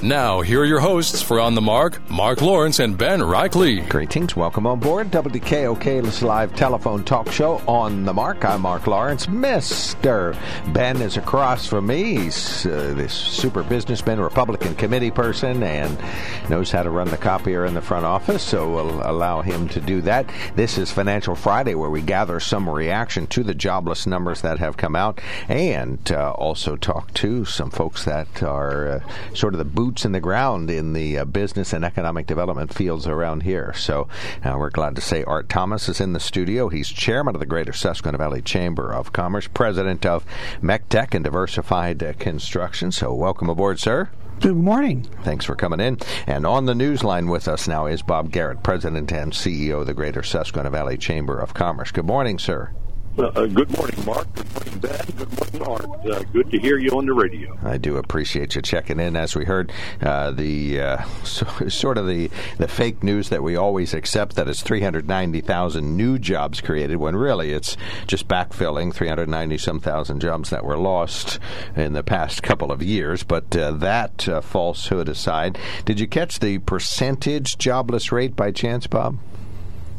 Now, here are your hosts for On the Mark, Mark Lawrence and Ben Reichley. Greetings. Welcome on board WKOK's live telephone talk show On the Mark. I'm Mark Lawrence. Mr. Ben is across from me. He's uh, this super businessman, Republican committee person, and knows how to run the copier in the front office, so we'll allow him to do that. This is Financial Friday, where we gather some reaction to the jobless numbers that have come out and uh, also talk to some folks that are uh, sort of the boots in the ground in the uh, business and economic development fields around here. So uh, we're glad to say Art Thomas is in the studio. He's chairman of the Greater Susquehanna Valley Chamber of Commerce, president of MECTEC and Diversified uh, Construction. So welcome aboard, sir. Good morning. Thanks for coming in. And on the news line with us now is Bob Garrett, President and CEO of the Greater Susquehanna Valley Chamber of Commerce. Good morning, sir. Uh, good morning, Mark. Good morning, Ben. Good morning, Art. Uh, good to hear you on the radio. I do appreciate you checking in. As we heard, uh, the uh, so, sort of the, the fake news that we always accept that it's 390,000 new jobs created, when really it's just backfilling 390 some thousand jobs that were lost in the past couple of years. But uh, that uh, falsehood aside, did you catch the percentage jobless rate by chance, Bob?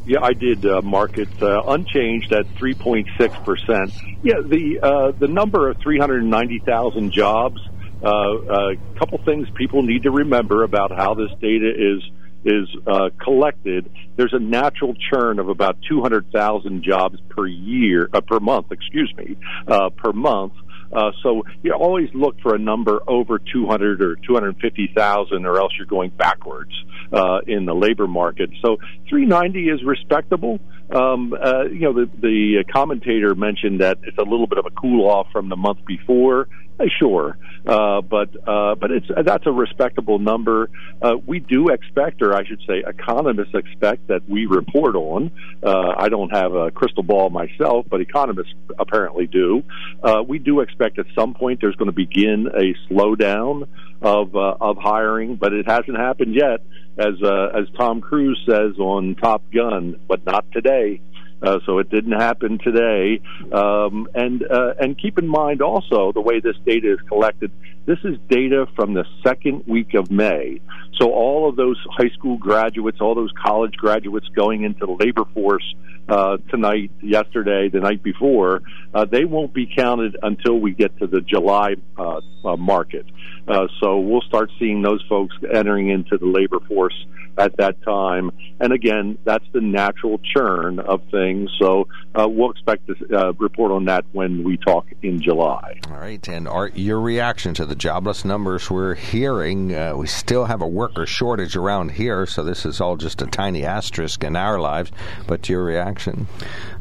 Yeah, I did uh, mark it uh, unchanged at 3.6 percent. Yeah, the uh, the number of 390,000 jobs. A uh, couple things people need to remember about how this data is is uh, collected. There's a natural churn of about 200,000 jobs per year, uh, per month. Excuse me, per month. Uh, so you always look for a number over 200 or 250,000, or else you're going backwards uh, in the labor market. So 390 is respectable. Um, uh, you know, the, the commentator mentioned that it's a little bit of a cool off from the month before. Uh, sure, uh, but uh, but it's that's a respectable number. Uh, we do expect, or I should say, economists expect that we report on. Uh, I don't have a crystal ball myself, but economists apparently do. Uh, we do expect at some point there's going to begin a slowdown of of hiring, but it hasn't happened yet. As as Tom Cruise says on Top Gun, but not today. Uh, so it didn't happen today. Um, and uh, and keep in mind also the way this data is collected. This is data from the second week of May. So all of those high school graduates, all those college graduates going into the labor force uh, tonight, yesterday, the night before, uh, they won't be counted until we get to the July uh, uh, market. Uh, so we'll start seeing those folks entering into the labor force at that time. And again, that's the natural churn of things. So uh, we'll expect to uh, report on that when we talk in July. All right. And Art, your reaction to the jobless numbers we're hearing? Uh, we still have a worker shortage around here, so this is all just a tiny asterisk in our lives. But your reaction?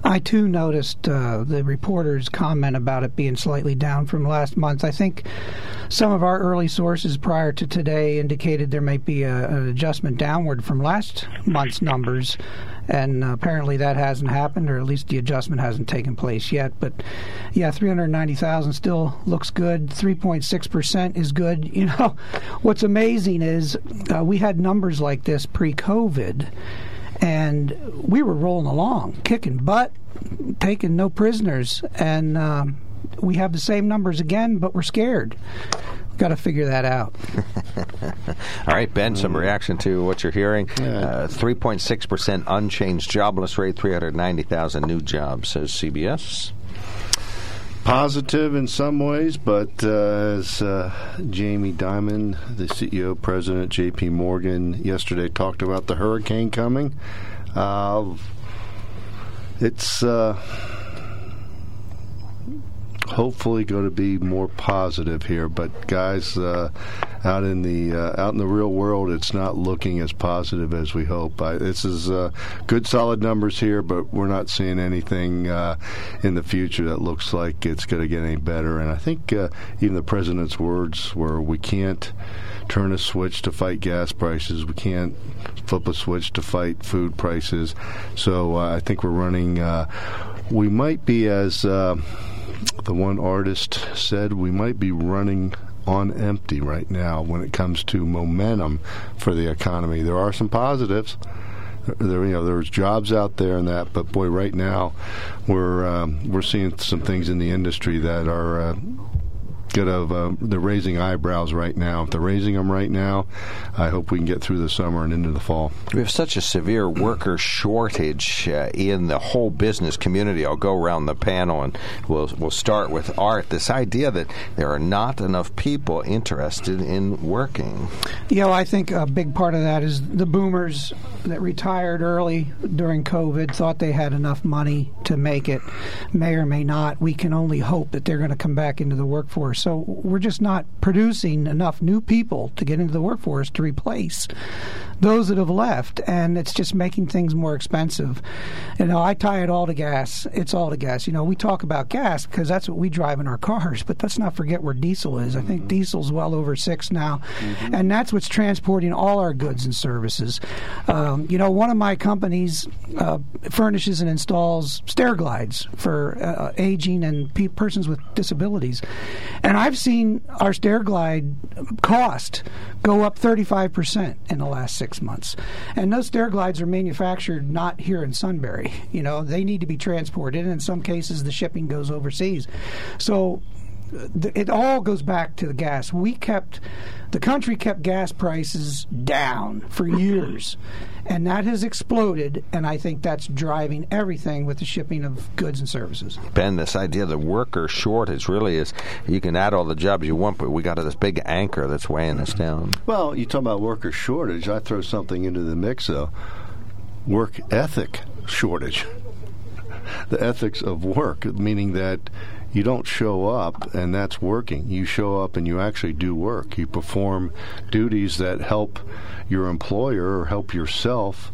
I too noticed uh, the reporter's comment about it being slightly down from last month. I think some of our early sources prior to today indicated there might be a, an adjustment downward from last month's numbers, and uh, apparently that hasn't happened, or at least the adjustment hasn't taken place yet. But yeah, 390,000 still looks good. 3.6 percent is good. You know, what's amazing is uh, we had numbers like this pre-COVID and we were rolling along, kicking butt, taking no prisoners, and um, we have the same numbers again, but we're scared. Got to figure that out. All right, Ben, some reaction to what you're hearing. Uh, 3.6% unchanged jobless rate, 390,000 new jobs, says CBS positive in some ways, but uh, as uh, Jamie Dimon, the CEO president J.P. Morgan, yesterday talked about the hurricane coming, uh, it's uh, hopefully going to be more positive here. But guys, uh, out in the uh, out in the real world, it's not looking as positive as we hope. I, this is uh, good, solid numbers here, but we're not seeing anything uh, in the future that looks like it's going to get any better. And I think uh, even the president's words were, "We can't." turn a switch to fight gas prices. We can't flip a switch to fight food prices. So uh, I think we're running. Uh, we might be, as uh, the one artist said, we might be running on empty right now when it comes to momentum for the economy. There are some positives. There, you know, there's jobs out there and that, but boy, right now we're um, we're seeing some things in the industry that are uh, good of uh, they're raising eyebrows right now. If they're raising them right now, I hope we can get through the summer and into the fall. We have such a severe worker shortage uh, in the whole business community. I'll go around the panel and we'll we'll start with Art. This idea that there are not enough people interested in working. You know, I think a big part of that is the boomers that retired early during COVID thought they had enough money to make it. May or may not. We can only hope that they're going to come back into the workforce. So we're just not producing enough new people to get into the workforce to replace those that have left, and it's just making things more expensive. You know, I tie it all to gas. It's all to gas. You know, we talk about gas because that's what we drive in our cars, but let's not forget where diesel is. I think mm-hmm. diesel's well over six now, mm-hmm. and that's what's transporting all our goods and services. Um, you know, one of my companies uh, furnishes and installs stair glides for uh, aging and pe- persons with disabilities, and I've seen our stair glide cost go up 35% in the last six months. And those stair glides are manufactured not here in Sunbury. You know, they need to be transported. And in some cases, the shipping goes overseas. So uh, it all goes back to the gas. We kept the country kept gas prices down for years, and that has exploded. And I think that's driving everything with the shipping of goods and services. Ben, this idea of the worker shortage really is you can add all the jobs you want, but we got this big anchor that's weighing us down. Well, you talk about worker shortage. I throw something into the mix though. Work ethic shortage. the ethics of work, meaning that you don't show up and that's working. You show up and you actually do work. You perform duties that help your employer or help yourself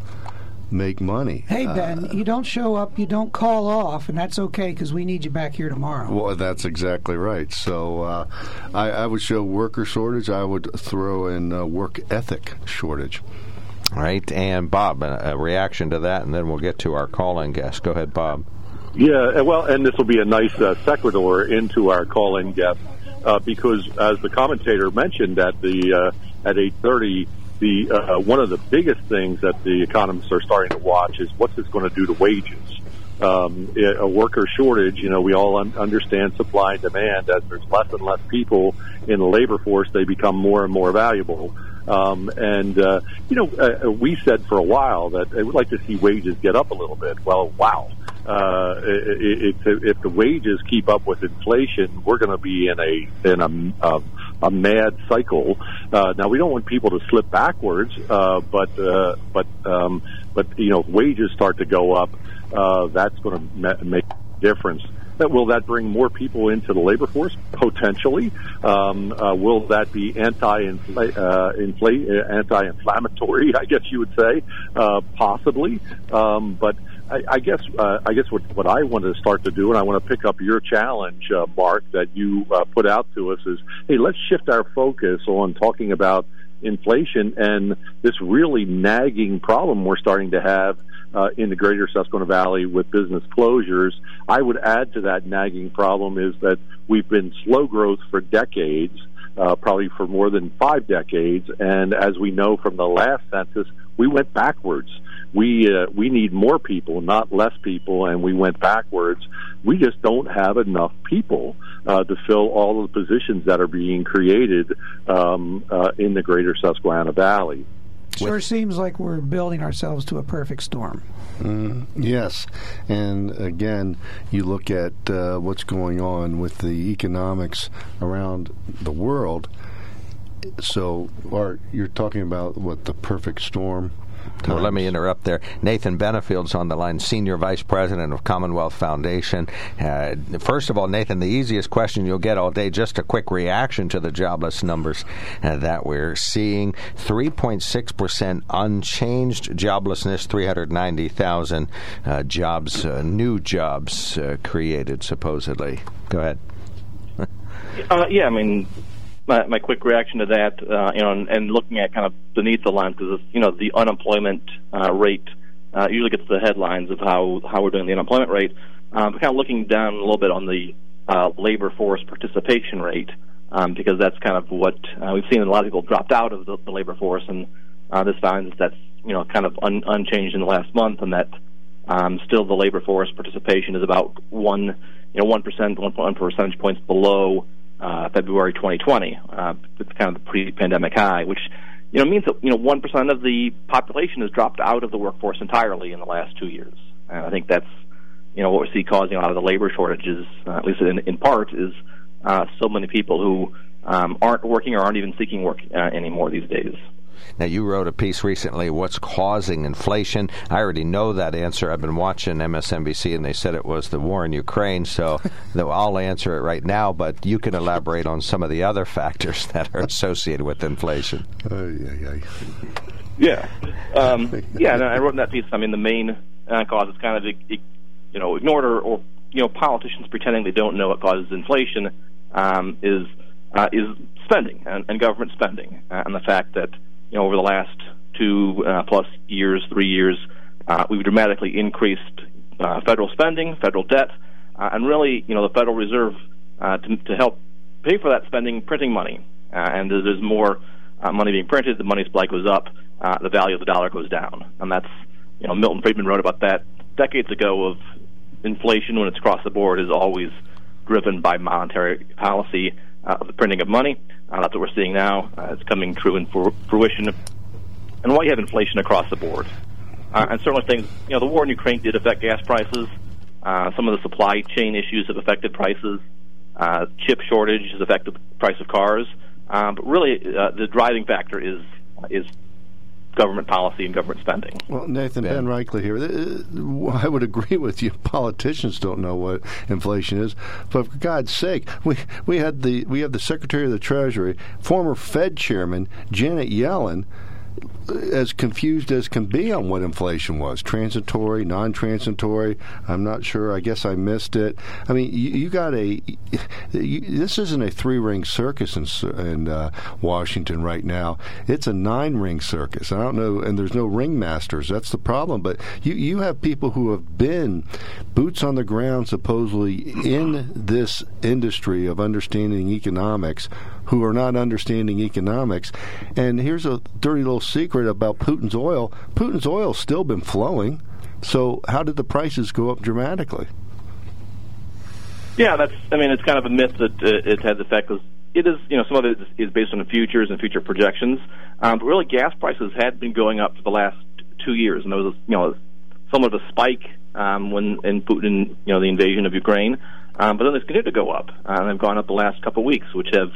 make money. Hey Ben, uh, you don't show up, you don't call off, and that's okay because we need you back here tomorrow. Well, that's exactly right. So uh, I, I, would show worker shortage. I would throw in work ethic shortage. Right, and Bob, a reaction to that, and then we'll get to our call-in guest. Go ahead, Bob. Yeah, well, and this will be a nice uh, sequitur into our call-in guest uh, because, as the commentator mentioned at the uh, at eight thirty, the uh, one of the biggest things that the economists are starting to watch is what's this going to do to wages. Um, a worker shortage, you know, we all un- understand supply and demand. As there's less and less people in the labor force, they become more and more valuable. Um, and uh, you know, uh, we said for a while that I would like to see wages get up a little bit. Well, wow, uh, if, if the wages keep up with inflation, we're going to be in a in a, a, a mad cycle. Uh, now we don't want people to slip backwards, uh, but uh, but um, but you know, if wages start to go up, uh, that's going to ma- make a difference. That will that bring more people into the labor force potentially? Um, uh, will that be anti uh, anti-inflammatory? I guess you would say uh, possibly, um, but I, I guess uh, I guess what what I want to start to do, and I want to pick up your challenge, uh, Mark, that you uh, put out to us is, hey, let's shift our focus on talking about inflation and this really nagging problem we're starting to have uh, in the greater Susquehanna Valley with business closures. I would add to that nagging problem is that we've been slow growth for decades. Uh, probably for more than five decades, and as we know from the last census, we went backwards we uh, we need more people, not less people, and we went backwards. We just don't have enough people uh, to fill all of the positions that are being created um, uh, in the greater Susquehanna Valley. Sure seems like we're building ourselves to a perfect storm. Mm, yes, and again, you look at uh, what's going on with the economics around the world. So, Art, you're talking about what the perfect storm Well, let me interrupt there. Nathan Benefield's on the line, Senior Vice President of Commonwealth Foundation. Uh, first of all, Nathan, the easiest question you'll get all day, just a quick reaction to the jobless numbers uh, that we're seeing. 3.6% unchanged joblessness, 390,000 uh, jobs, uh, new jobs uh, created, supposedly. Go ahead. Uh, yeah, I mean, my, my quick reaction to that, uh, you know, and, and looking at kind of beneath the line because you know the unemployment uh, rate uh, usually gets the headlines of how how we're doing the unemployment rate. Um, kind of looking down a little bit on the uh, labor force participation rate um, because that's kind of what uh, we've seen. A lot of people dropped out of the, the labor force, and uh, this finds that's you know kind of un, unchanged in the last month, and that um, still the labor force participation is about one you know one percent, one one percentage points below uh, February 2020. Uh, it's kind of the pre-pandemic high, which you know means that you know one percent of the population has dropped out of the workforce entirely in the last two years, and I think that's you know what we see causing a lot of the labor shortages, uh, at least in, in part, is uh, so many people who um, aren't working or aren't even seeking work uh, anymore these days. Now, you wrote a piece recently, What's Causing Inflation? I already know that answer. I've been watching MSNBC and they said it was the war in Ukraine, so I'll answer it right now, but you can elaborate on some of the other factors that are associated with inflation. Yeah, yeah. Yeah. Um, yeah, and I wrote in that piece, I mean, the main uh, cause is kind of, you know, ignored or, or, you know, politicians pretending they don't know what causes inflation um, is uh, is spending and, and government spending, uh, and the fact that you know, over the last two uh, plus years, three years, uh, we've dramatically increased uh, federal spending, federal debt, uh, and really, you know, the Federal Reserve uh, to, to help pay for that spending, printing money. Uh, and as there's more money being printed, the money supply goes up, the value of the dollar goes down, and that's, you know, Milton Friedman wrote about that decades ago. Of inflation when it's across the board is always driven by monetary policy of the printing of money. Uh, that's what we're seeing now. Uh, it's coming true in fruition. And why you have inflation across the board. Uh, and certainly things, you know, the war in Ukraine did affect gas prices. Uh, some of the supply chain issues have affected prices. Uh, chip shortage has affected the price of cars. Um, but really, uh, the driving factor is is government policy and government spending. Well, Nathan, Ben, ben Reichley here. Uh, I would agree with you. Politicians don't know what inflation is, but for God's sake, we we had the we have the Secretary of the Treasury, former Fed Chairman Janet Yellen as confused as can be on what inflation was transitory, non transitory. I'm not sure. I guess I missed it. I mean, you, you got a. You, this isn't a three ring circus in, in uh, Washington right now. It's a nine ring circus. I don't know, and there's no ringmasters. That's the problem. But you, you have people who have been boots on the ground, supposedly, in this industry of understanding economics who are not understanding economics. And here's a dirty little secret about Putin's oil. Putin's oil's still been flowing. So how did the prices go up dramatically? Yeah, that's. I mean, it's kind of a myth that uh, it has effect because it is. You know, some of it is based on the futures and future projections. Um, but really, gas prices had been going up for the last two years, and there was, you know, somewhat of a spike um, when in Putin, you know, the invasion of Ukraine. Um, but then they continued to go up, uh, and they've gone up the last couple of weeks, which have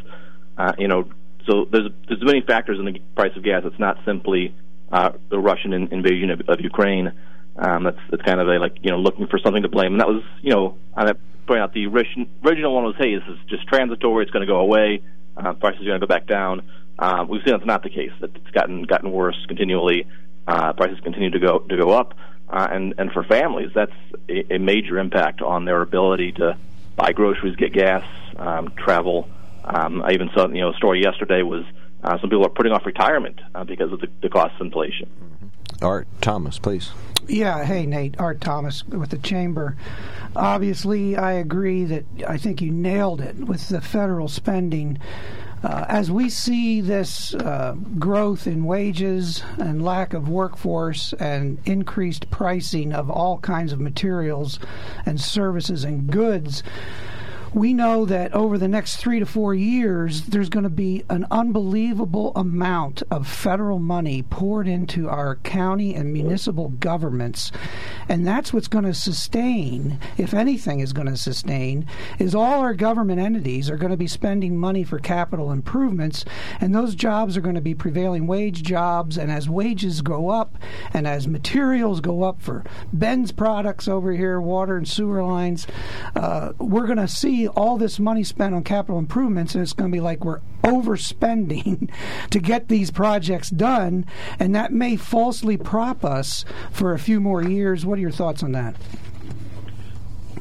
uh, you know, so there's there's many factors in the price of gas. It's not simply uh, the Russian in, invasion of, of Ukraine. Um, that's that's kind of a like you know looking for something to blame, and that was you know I point out the original one was hey this is just transitory, it's going to go away, uh, prices are going to go back down. Uh, we've seen that's not the case. That it's gotten gotten worse continually. Uh, prices continue to go to go up, uh, and and for families that's a, a major impact on their ability to buy groceries, get gas, um, travel. Um, I even saw you know a story yesterday was uh, some people are putting off retirement uh, because of the, the cost of inflation. Mm-hmm. Art Thomas, please. Yeah, hey Nate, Art Thomas with the Chamber. Obviously, I agree that I think you nailed it with the federal spending. Uh, as we see this uh, growth in wages and lack of workforce and increased pricing of all kinds of materials and services and goods, we know that over the next three to four years, there's going to be an unbelievable amount of federal money poured into our county and municipal governments. And that's what's going to sustain, if anything is going to sustain, is all our government entities are going to be spending money for capital improvements, and those jobs are going to be prevailing wage jobs. And as wages go up, and as materials go up for Ben's products over here, water and sewer lines, uh, we're going to see all this money spent on capital improvements, and it's going to be like we're overspending to get these projects done, and that may falsely prop us for a few more years. What are your thoughts on that?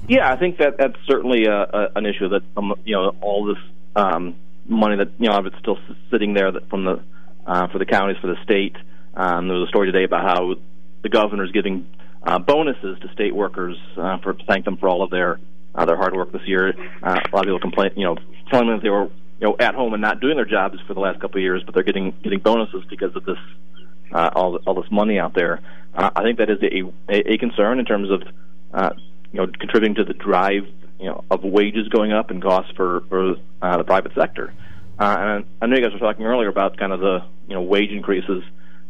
Yeah, I think that that's certainly a, a, an issue that um, you know all this um, money that you know it's still sitting there that from the uh, for the counties for the state. Um, there was a story today about how the governor is giving uh, bonuses to state workers uh, for to thank them for all of their uh, their hard work this year. Uh, a lot of people complain, you know, telling them that they were you know at home and not doing their jobs for the last couple of years, but they're getting getting bonuses because of this uh, all all this money out there. Uh, I think that is a, a, concern in terms of uh, you know contributing to the drive you know of wages going up and costs for for uh, the private sector. Uh, and I know you guys were talking earlier about kind of the you know wage increases.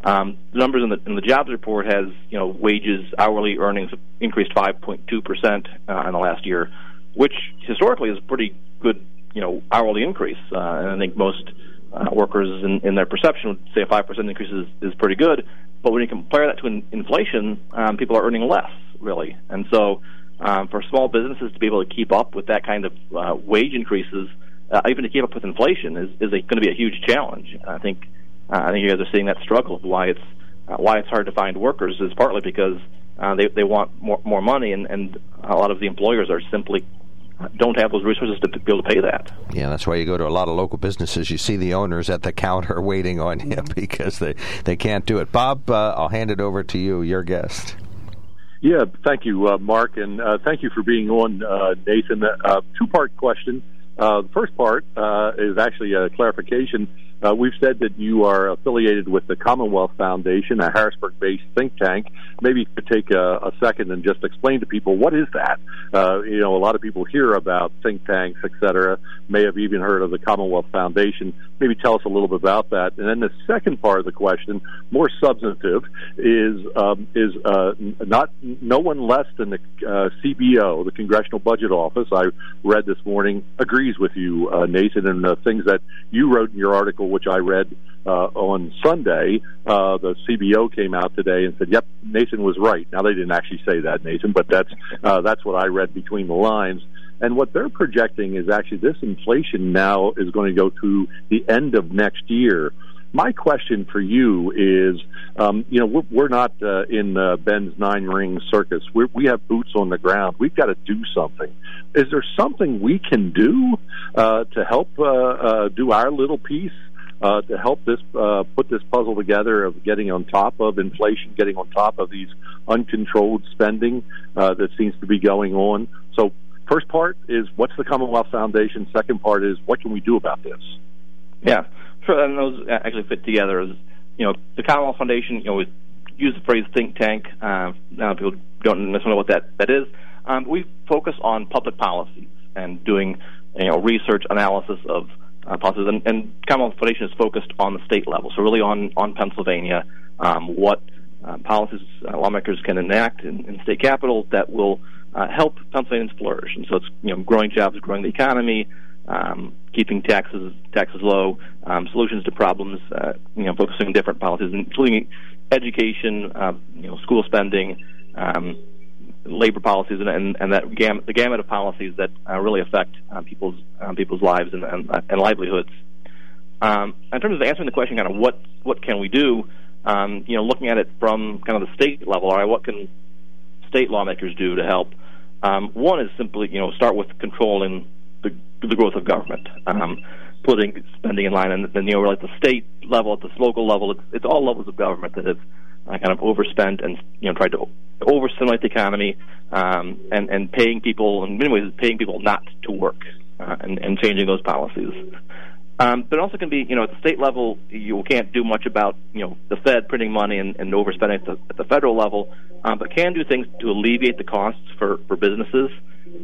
Um, the numbers in the in the jobs report has you know wages hourly earnings increased 5.2 percent uh, in the last year, which historically is a pretty good you know hourly increase. Uh, and I think most uh, workers in, in their perception would say a five percent increase is, is pretty good. But when you compare that to in, inflation, um, people are earning less really, and so um, for small businesses to be able to keep up with that kind of uh, wage increases, uh, even to keep up with inflation, is is going to be a huge challenge. I think uh, I think you guys are seeing that struggle of why it's uh, why it's hard to find workers is partly because uh, they they want more more money and and a lot of the employers are simply don't have those resources to be able to pay that. Yeah, that's why you go to a lot of local businesses. You see the owners at the counter waiting on you mm-hmm. because they, they can't do it. Bob, uh, I'll hand it over to you, your guest. Yeah, thank you, uh, Mark, and uh, thank you for being on, uh, Nathan. Uh, two part question. Uh, the first part is actually a clarification uh, we've said that you are affiliated with the Commonwealth Foundation, a Harrisburg-based think tank. Maybe you could take a, a second and just explain to people what is that. Uh, you know, a lot of people hear about think tanks, et cetera, may have even heard of the Commonwealth Foundation. Maybe tell us a little bit about that. And then the second part of the question, more substantive, is um, is uh, not no one less than the uh, CBO, the Congressional Budget Office. I read this morning agrees with you, uh, Nathan, and the things that you wrote in your article which I read uh, on Sunday, uh, the CBO came out today and said, "Yep, Nathan was right." Now they didn't actually say that, Nathan, but that's uh, that's what I read between the lines. And what they're projecting is actually this inflation now is going to go to the end of next year. My question for you is, um, you know, we're, we're not uh, in uh, Ben's nine ring circus. We're, we have boots on the ground. We've got to do something. Is there something we can do uh, to help uh, uh, do our little piece? Uh, to help this uh, put this puzzle together of getting on top of inflation, getting on top of these uncontrolled spending uh, that seems to be going on. So, first part is what's the Commonwealth Foundation. Second part is what can we do about this? Yeah, sure. And those actually fit together. As you know, the Commonwealth Foundation. You know, we use the phrase think tank. Uh, now people don't necessarily know what that that is. Um, we focus on public policies and doing you know research analysis of uh, policies, and, and Commonwealth Foundation is focused on the state level, so really on on Pennsylvania, um, what uh, policies uh, lawmakers can enact in, in state capitals that will uh, help Pennsylvanians flourish. And so it's you know growing jobs, growing the economy, um, keeping taxes taxes low, um, solutions to problems, uh, you know focusing on different policies, including education, uh, you know school spending. Um, labor policies and, and, and that gamut, the gamut of policies that uh, really affect uh, people's uh, people's lives and, and, and livelihoods. Um, in terms of answering the question, kind of what what can we do? Um, you know, looking at it from kind of the state level, all right, what can state lawmakers do to help? Um, one is simply, you know, start with controlling the, the growth of government, um, putting spending in line, and then you know, at the state level, at the local level, it's, it's all levels of government that have uh, kind of overspent and you know tried to overstimulate the economy um, and and paying people in many ways paying people not to work uh, and, and changing those policies. Um, but it also can be, you know, at the state level, you can't do much about, you know, the Fed printing money and, and overspending at the, at the federal level, um, but can do things to alleviate the costs for, for businesses.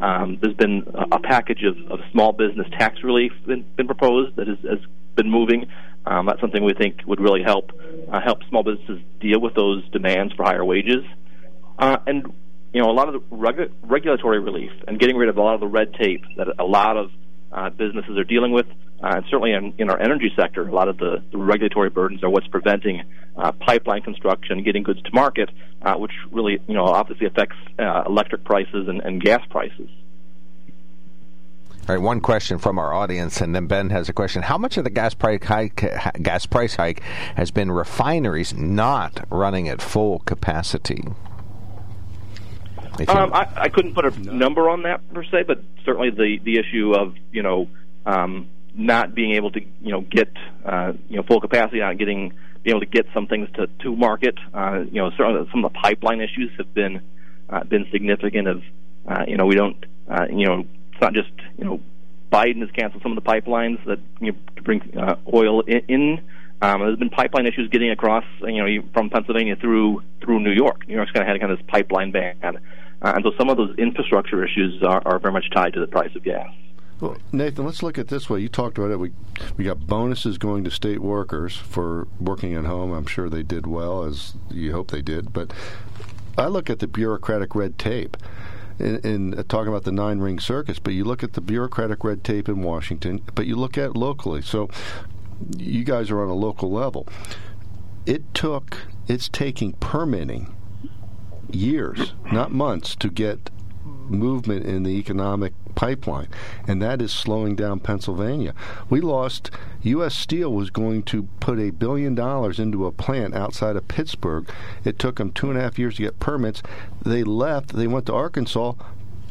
Um, there's been a, a package of, of small business tax relief been, been proposed that has, has been moving. Um, that's something we think would really help uh, help small businesses deal with those demands for higher wages. Uh, and you know, a lot of the regu- regulatory relief and getting rid of a lot of the red tape that a lot of uh, businesses are dealing with, uh, and certainly in, in, our energy sector, a lot of the, the regulatory burdens are what's preventing uh, pipeline construction, getting goods to market, uh, which really, you know, obviously affects electric prices and, and gas prices. All right, one question from our audience, and then Ben has a question. How much of the gas price hike, gas price hike has been refineries not running at full capacity? Um, I, I couldn't put a number on that per se, but certainly the the issue of you know um, not being able to you know get uh, you know full capacity, not getting being able to get some things to to market. Uh, you know, certainly some of the pipeline issues have been uh, been significant. Of uh, you know, we don't uh, you know it's not just you know Biden has canceled some of the pipelines that you know, bring uh, oil in. in um, there's been pipeline issues getting across, you know, from Pennsylvania through through New York. New York's kind of had kind of this pipeline ban, uh, and so some of those infrastructure issues are, are very much tied to the price of gas. Well, Nathan, let's look at this way. You talked about it. We we got bonuses going to state workers for working at home. I'm sure they did well, as you hope they did. But I look at the bureaucratic red tape. In, in uh, talking about the nine ring circus, but you look at the bureaucratic red tape in Washington, but you look at locally. So you guys are on a local level. It took, it's taking permitting years, not months, to get movement in the economic pipeline, and that is slowing down Pennsylvania. We lost. U.S. Steel was going to put a billion dollars into a plant outside of Pittsburgh. It took them two and a half years to get permits. They left. They went to Arkansas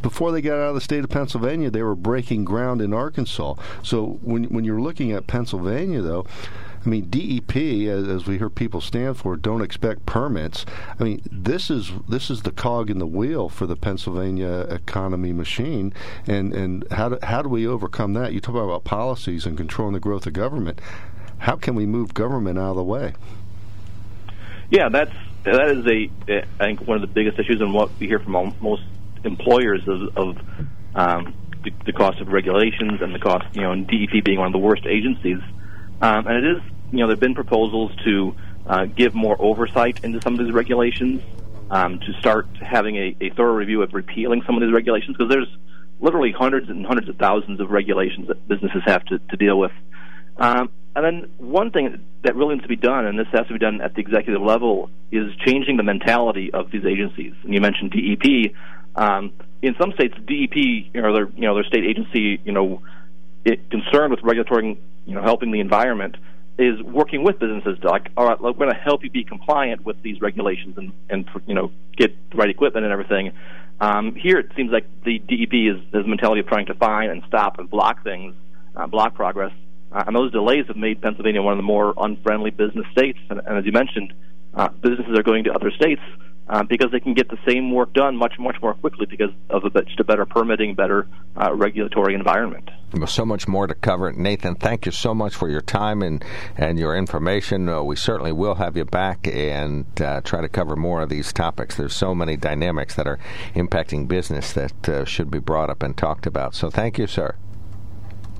before they got out of the state of Pennsylvania, they were breaking ground in Arkansas. So when when you're looking at Pennsylvania, though, I mean DEP, as, as, we hear people stand for, don't expect permits. I mean this is this is the cog in the wheel for the Pennsylvania economy machine, and and how do, how do we overcome that? You talk about policies and controlling the growth of government. How can we move government out of the way? Yeah, that's that is a I think one of the biggest issues, and what we hear from most employers of, of um, the, the, cost of regulations and the cost, you know, and DEP being one of the worst agencies. Um, and it is, you know, there have been proposals to uh, give more oversight into some of these regulations, um, to start having a, a thorough review of repealing some of these regulations, because there's literally hundreds and hundreds of thousands of regulations that businesses have to, to deal with. Um, and then one thing that really needs to be done, and this has to be done at the executive level, is changing the mentality of these agencies. And you mentioned DEP. Um, in some states, DEP, you know, their you know their state agency, you know, it, concerned with regulatory, you know, helping the environment, is working with businesses to like, all right, we're going to help you be compliant with these regulations and and you know get the right equipment and everything. Um, here, it seems like the DEP is the mentality of trying to find and stop and block things, uh, block progress, uh, and those delays have made Pennsylvania one of the more unfriendly business states. And, and as you mentioned, uh, businesses are going to other states uh, because they can get the same work done much much more quickly because of a, just a better permitting, better uh, regulatory environment. So much more to cover, Nathan. Thank you so much for your time and and your information. Uh, we certainly will have you back and uh, try to cover more of these topics. There's so many dynamics that are impacting business that uh, should be brought up and talked about. So thank you, sir.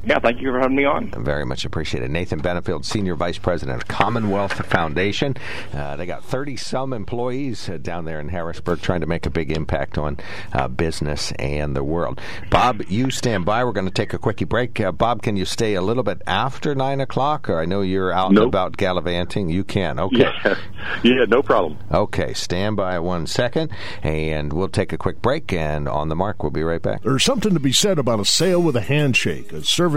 Yeah, thank you for having me on. Very much appreciated. Nathan Benefield, Senior Vice President of Commonwealth Foundation. Uh, they got 30 some employees uh, down there in Harrisburg trying to make a big impact on uh, business and the world. Bob, you stand by. We're going to take a quickie break. Uh, Bob, can you stay a little bit after 9 o'clock? Or I know you're out nope. and about gallivanting. You can. Okay. Yeah. yeah, no problem. Okay, stand by one second, and we'll take a quick break. And on the mark, we'll be right back. There's something to be said about a sale with a handshake, a service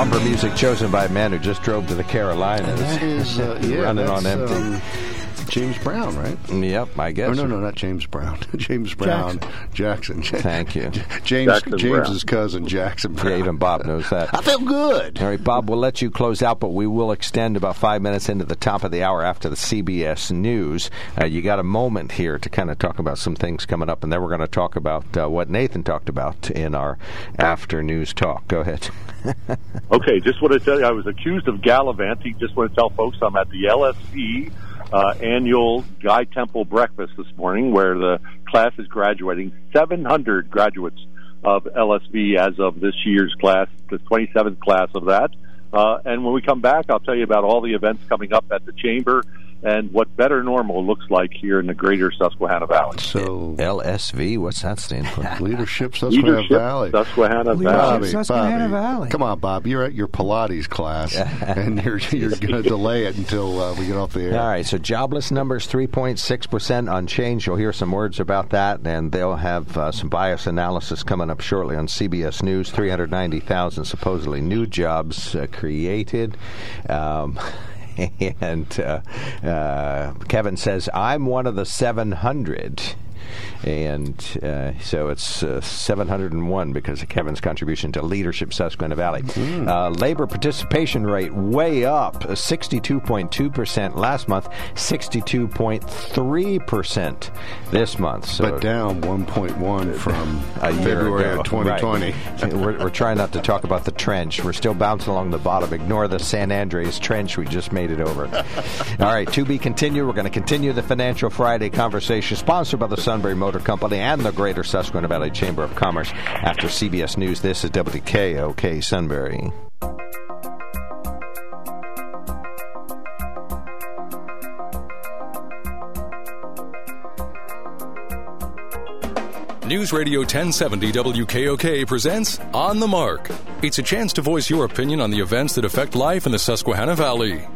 Bumper music chosen by a man who just drove to the Carolinas. Is, uh, yeah, running on empty. um, James Brown, right? Yep, I guess. Oh no, no, not James Brown. James Brown, Jackson. Thank you. James Jackson James's Brown. cousin, Jackson Browne. Yeah, even Bob knows that. I feel good. All right, Bob, we'll let you close out, but we will extend about five minutes into the top of the hour after the CBS News. Uh, you got a moment here to kind of talk about some things coming up, and then we're going to talk about uh, what Nathan talked about in our after news talk. Go ahead. Okay, just want to tell you, I was accused of gallivanting. Just want to tell folks I'm at the LSV uh, annual Guy Temple breakfast this morning, where the class is graduating. 700 graduates of LSV as of this year's class, the 27th class of that. Uh, and when we come back, I'll tell you about all the events coming up at the chamber and what better normal looks like here in the greater Susquehanna Valley. So LSV, what's that stand for? leadership, Susquehanna Leadership, Valley. Susquehanna Leadership, Valley. Bobby, Susquehanna Bobby. Valley. Come on, Bob. You're at your Pilates class, and you're you're going to delay it until uh, we get off the air. All right, so jobless numbers 3.6% unchanged. You'll hear some words about that, and they'll have uh, some bias analysis coming up shortly on CBS News. 390,000 supposedly new jobs uh, created. Um, and uh, uh, Kevin says, I'm one of the 700. And uh, so it's uh, 701 because of Kevin's contribution to leadership Susquehanna Valley. Uh, labor participation rate way up, uh, 62.2% last month, 62.3% this month. So but down 1.1 from a year February ago. of 2020. Right. we're, we're trying not to talk about the trench. We're still bouncing along the bottom. Ignore the San Andreas trench. We just made it over. All right, to be continued. We're going to continue the Financial Friday conversation, sponsored by the Sunbury Motor Company and the Greater Susquehanna Valley Chamber of Commerce. After CBS News, this is WKOK Sunbury. News Radio 1070 WKOK presents On the Mark. It's a chance to voice your opinion on the events that affect life in the Susquehanna Valley.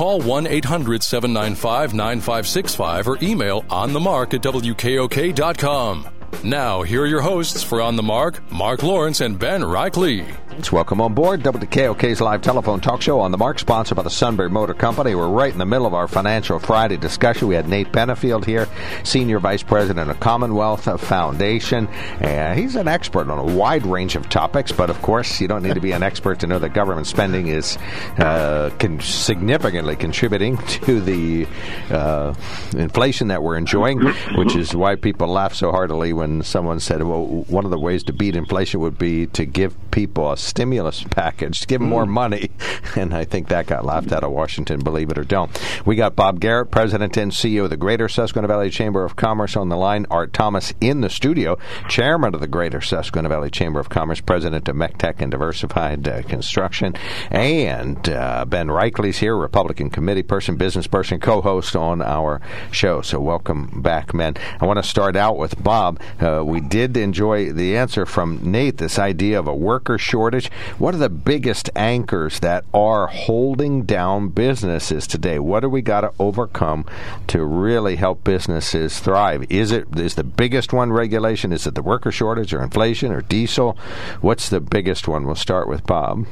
Call 1 800 795 9565 or email onthemark at WKOK.com. Now, here are your hosts for On the Mark, Mark Lawrence and Ben Reichley. Welcome on board WKOK's live telephone talk show on the Mark, sponsored by the Sunbury Motor Company. We're right in the middle of our Financial Friday discussion. We had Nate Benefield here, Senior Vice President of Commonwealth Foundation. And he's an expert on a wide range of topics, but of course, you don't need to be an expert to know that government spending is uh, con- significantly contributing to the uh, inflation that we're enjoying, which is why people laugh so heartily when someone said, well, one of the ways to beat inflation would be to give people a stimulus package, to give them more money. And I think that got laughed out of Washington, believe it or don't. We got Bob Garrett, President and CEO of the Greater Susquehanna Valley Chamber of Commerce on the line. Art Thomas in the studio, Chairman of the Greater Susquehanna Valley Chamber of Commerce, President of MECTEC and Diversified uh, Construction. And uh, Ben Reichley's here, Republican committee person, business person, co-host on our show. So welcome back, men. I want to start out with Bob. Uh, we did enjoy the answer from Nate, this idea of a worker shortage. What are the biggest anchors that are holding down businesses today? What do we got to overcome to really help businesses thrive? Is it is the biggest one regulation? Is it the worker shortage or inflation or diesel? What's the biggest one? We'll start with Bob.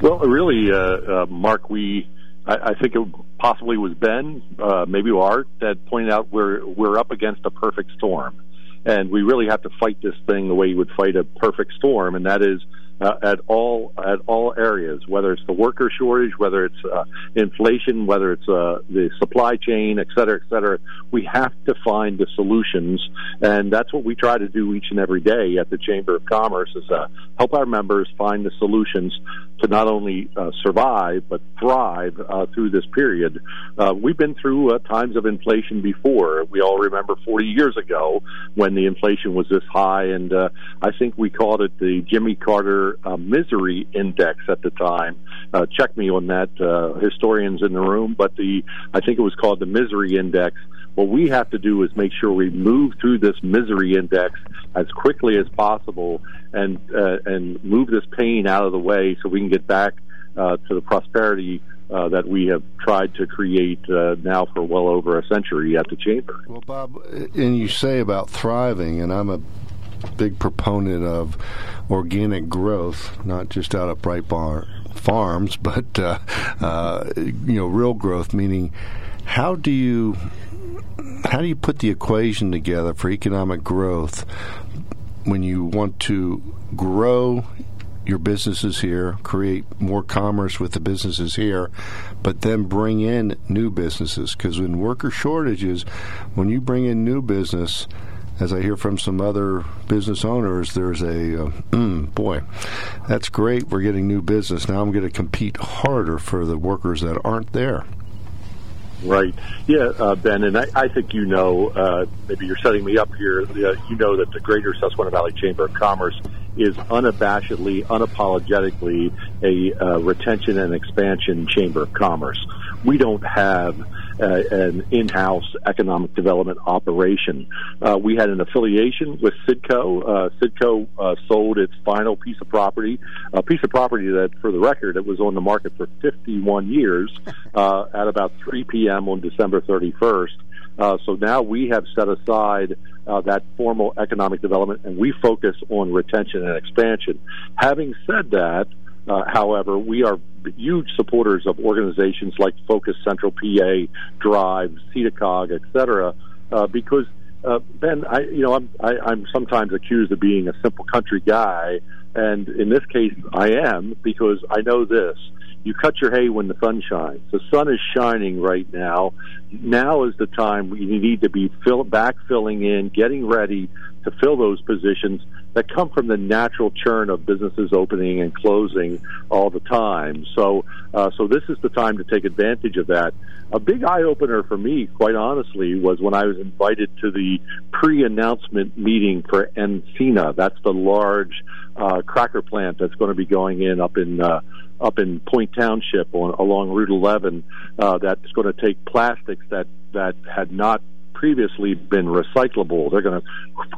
Well, really, uh, uh, Mark, we I, think it possibly was Ben, uh, maybe Art, that pointed out we're we're up against a perfect storm, and we really have to fight this thing the way you would fight a perfect storm, and that is uh, at all at all areas, whether it's the worker shortage, whether it's uh, inflation, whether it's uh, the supply chain, et cetera, et cetera. We have to find the solutions, and that's what we try to do each and every day at the Chamber of Commerce: is uh, help our members find the solutions to not only uh, survive but thrive uh, through this period. Uh, we've been through times of inflation before. We all remember 40 years ago when the inflation was this high, and uh, I think we called it the Jimmy Carter uh, Misery Index at the time. Uh, check me on that, uh, historians in the room, but the I think it was called the Misery Index. What we have to do is make sure we move through this misery index as quickly as possible and uh, and move this pain out of the way so we can get back uh, to the prosperity uh, that we have tried to create uh, now for well over a century at the chamber. Well, Bob, and you say about thriving, and I'm a big proponent of organic growth, not just out of Bright Bar Farms, but uh, uh, you know, real growth. Meaning, how do you how do you put the equation together for economic growth when you want to grow your businesses here, create more commerce with the businesses here, but then bring in new businesses. Because in worker shortages, when you bring in new business, as I hear from some other business owners, there's a uh, mm, boy, that's great. We're getting new business. Now I'm going to compete harder for the workers that aren't there. Right. Yeah, uh, Ben, and I, I think you know, uh, maybe you're setting me up here. Uh, you know that the Greater Susquehanna Valley Chamber of Commerce is unabashedly, unapologetically a uh, retention and expansion chamber of commerce. We don't have uh, an in-house economic development operation. Uh, we had an affiliation with Sidco. Uh, Citco uh, sold its final piece of property, a piece of property that, for the record, it was on the market for 51 years uh, at about 3 p.m. on December 31st. Uh, so now we have set aside uh, that formal economic development and we focus on retention and expansion. Having said that, uh, however, we are huge supporters of organizations like Focus Central PA, Drive, SEDA-COG, et cetera, uh, because uh, Ben, I you know I'm I, I'm sometimes accused of being a simple country guy, and in this case I am because I know this you cut your hay when the sun shines. The sun is shining right now. Now is the time you need to be fill, backfilling in, getting ready to fill those positions that come from the natural churn of businesses opening and closing all the time. So, uh, so this is the time to take advantage of that. A big eye opener for me, quite honestly, was when I was invited to the pre-announcement meeting for Encina. That's the large uh, cracker plant that's going to be going in up in uh, up in Point Township on, along Route 11 uh, that's going to take plastics that that had not previously been recyclable. They're going to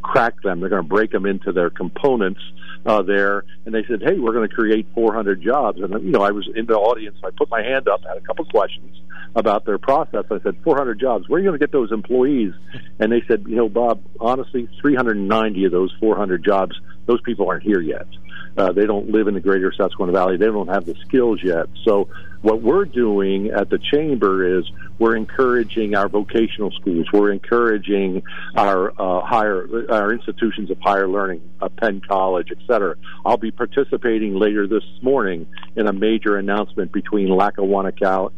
crack them. They're going to break them into their components uh, there. And they said, "Hey, we're going to create 400 jobs." And you know, I was in the audience. I put my hand up, had a couple questions about their process. I said, "400 jobs. Where are you going to get those employees?" And they said, "You know, Bob, honestly, 390 of those 400 jobs, those people aren't here yet." Uh, they don't live in the greater Susquehanna Valley. They don't have the skills yet. So what we're doing at the chamber is we're encouraging our vocational schools. We're encouraging our uh, higher our institutions of higher learning, uh, Penn College, et cetera. I'll be participating later this morning in a major announcement between Lackawanna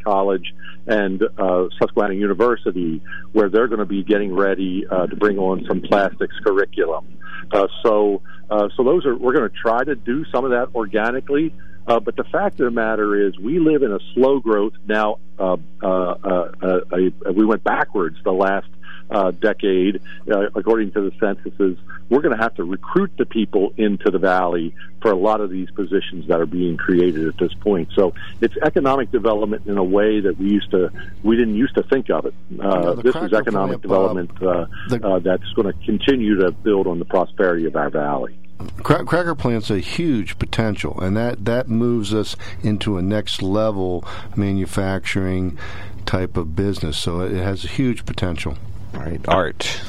College and uh, Susquehanna University, where they're going to be getting ready uh, to bring on some plastics curriculum. Uh, so, uh, so those are we're going to try to do some of that organically. Uh, but the fact of the matter is, we live in a slow growth now. Uh, uh, uh, uh we went backwards the last uh, decade, uh, according to the censuses, we're going to have to recruit the people into the valley for a lot of these positions that are being created at this point. So it's economic development in a way that we used to we didn't used to think of it. Uh, this is economic development uh, the, uh, that's going to continue to build on the prosperity of our valley. Cracker plant's a huge potential, and that that moves us into a next level manufacturing type of business. So it has a huge potential. All right, Art.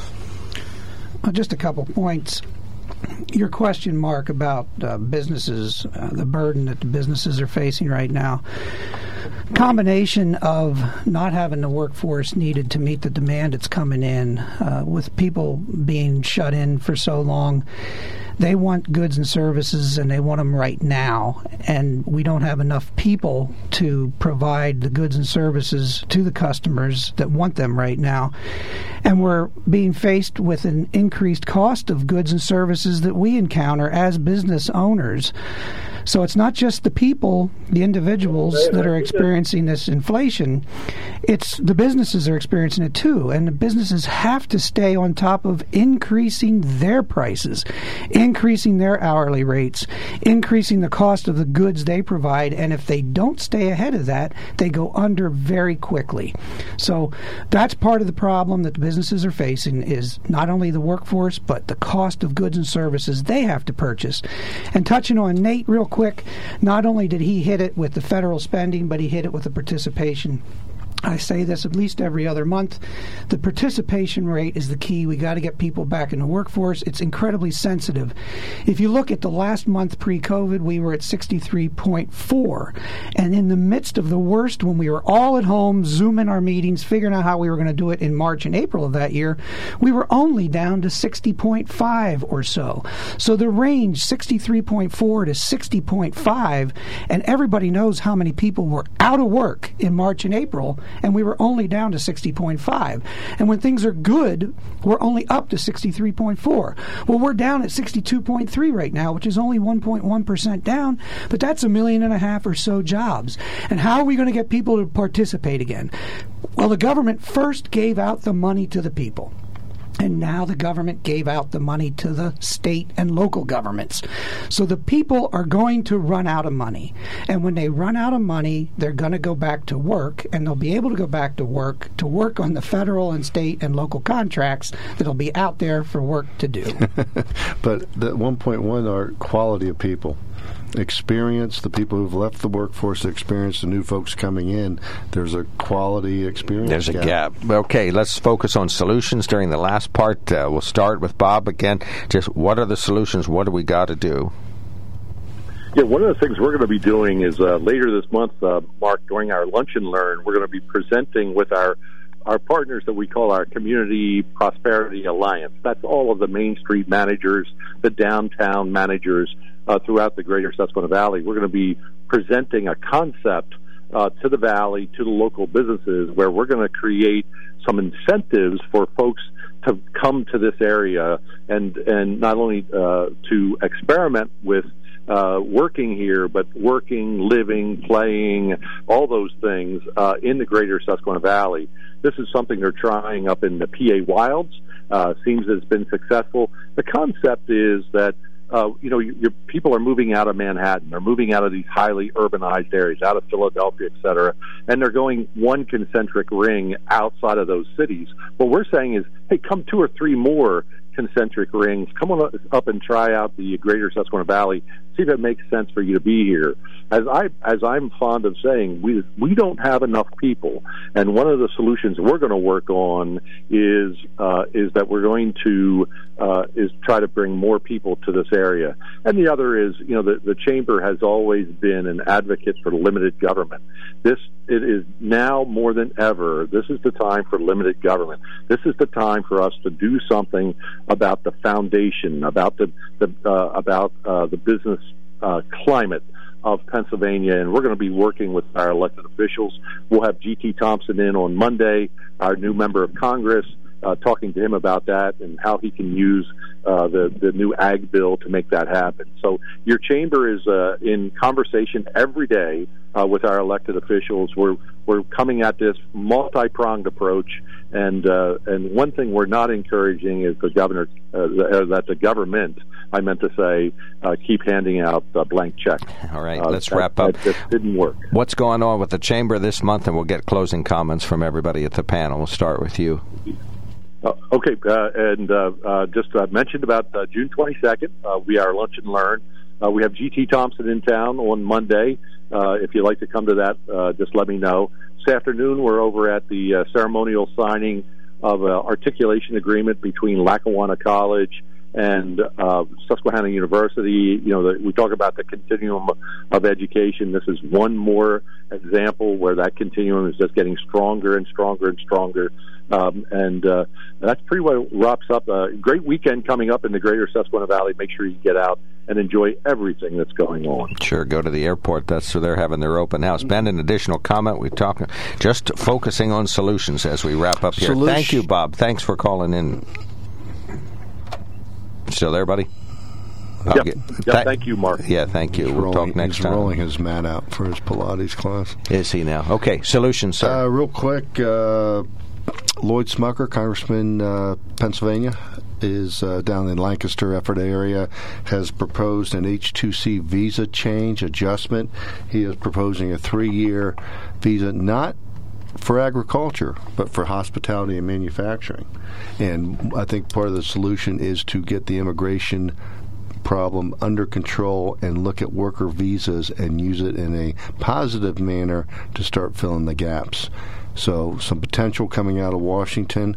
Well, just a couple points. Your question, Mark, about uh, businesses, uh, the burden that the businesses are facing right now. Combination of not having the workforce needed to meet the demand that's coming in, uh, with people being shut in for so long, they want goods and services and they want them right now. And we don't have enough people to provide the goods and services to the customers that want them right now. And we're being faced with an increased cost of goods and services that we encounter as business owners. So it's not just the people, the individuals that are experiencing this inflation, it's the businesses are experiencing it too. And the businesses have to stay on top of increasing their prices, increasing their hourly rates, increasing the cost of the goods they provide. And if they don't stay ahead of that, they go under very quickly. So that's part of the problem that the businesses are facing is not only the workforce, but the cost of goods and services they have to purchase. And touching on Nate real quick, not only did he hit it with the federal spending, but he hit it with the participation I say this at least every other month. The participation rate is the key. We got to get people back in the workforce. It's incredibly sensitive. If you look at the last month pre COVID, we were at 63.4. And in the midst of the worst, when we were all at home, Zooming our meetings, figuring out how we were going to do it in March and April of that year, we were only down to 60.5 or so. So the range 63.4 to 60.5, and everybody knows how many people were out of work in March and April and we were only down to 60.5. And when things are good, we're only up to 63.4. Well, we're down at 62.3 right now, which is only 1.1% down, but that's a million and a half or so jobs. And how are we going to get people to participate again? Well, the government first gave out the money to the people. And now the government gave out the money to the state and local governments. So the people are going to run out of money. And when they run out of money, they're going to go back to work, and they'll be able to go back to work to work on the federal and state and local contracts that'll be out there for work to do. but the 1.1 are quality of people experience, the people who've left the workforce experience, the new folks coming in, there's a quality experience. There's a gap. Okay, let's focus on solutions during the last part. Uh, we'll start with Bob again. Just what are the solutions? What do we got to do? Yeah, one of the things we're going to be doing is uh, later this month, uh, Mark, during our lunch and learn, we're going to be presenting with our our partners that we call our Community Prosperity Alliance. That's all of the Main Street managers, the downtown managers uh, throughout the greater Susquehanna Valley. We're going to be presenting a concept uh, to the valley, to the local businesses, where we're going to create some incentives for folks to come to this area and and not only uh, to experiment with uh, working here, but working, living, playing, all those things uh, in the greater Susquehanna Valley. This is something they're trying up in the PA Wilds. Uh, seems it's been successful. The concept is that uh, you know, your, your people are moving out of Manhattan. They're moving out of these highly urbanized areas, out of Philadelphia, et cetera, and they're going one concentric ring outside of those cities. What we're saying is, hey, come two or three more concentric rings. Come on up and try out the greater Susquehanna Valley. See if it makes sense for you to be here as I as I'm fond of saying, we we don't have enough people, and one of the solutions we're going to work on is uh, is that we're going to uh, is try to bring more people to this area, and the other is you know the the chamber has always been an advocate for limited government. This it is now more than ever. This is the time for limited government. This is the time for us to do something about the foundation, about the, the uh, about uh, the business uh, climate of Pennsylvania, and we're going to be working with our elected officials. We'll have G.T. Thompson in on Monday, our new member of Congress, uh, talking to him about that and how he can use uh, the the new ag bill to make that happen. So your chamber is uh, in conversation every day uh, with our elected officials. We're we're coming at this multi pronged approach, and uh, and one thing we're not encouraging is the governor uh, that the government. I meant to say, uh, keep handing out uh, blank checks. All right, uh, let's that, wrap up. That didn't work. What's going on with the chamber this month, and we'll get closing comments from everybody at the panel. We'll start with you. Uh, okay, uh, and uh, just mentioned about June 22nd, uh, we are Lunch and Learn. We have GT Thompson in town on Monday. Uh, if you'd like to come to that, just let me know. This afternoon, we're over at the ceremonial signing of an articulation agreement between Lackawanna College and uh, Susquehanna University. You know, the, we talk about the continuum of education. This is one more example where that continuum is just getting stronger and stronger and stronger. Um, and uh, that's pretty well wraps up a great weekend coming up in the greater Susquehanna Valley. Make sure you get out and enjoy everything that's going on. Sure, go to the airport. That's where they're having their open house. Ben, an additional comment. We talk just focusing on solutions as we wrap up here. Solution. Thank you, Bob. Thanks for calling in. Still there, buddy? Yep. Get, th- thank you, Mark. Yeah, thank you. He's we'll rolling, talk next he's time. rolling his mat out for his Pilates class. Is he now? Okay, solutions, sir. Uh, real quick, uh, Lloyd Smucker, Congressman, uh, Pennsylvania, is uh, down in Lancaster, Ephrata area, has proposed an H2C visa change adjustment. He is proposing a three-year visa, not for agriculture, but for hospitality and manufacturing. And I think part of the solution is to get the immigration problem under control and look at worker visas and use it in a positive manner to start filling the gaps. So some potential coming out of Washington.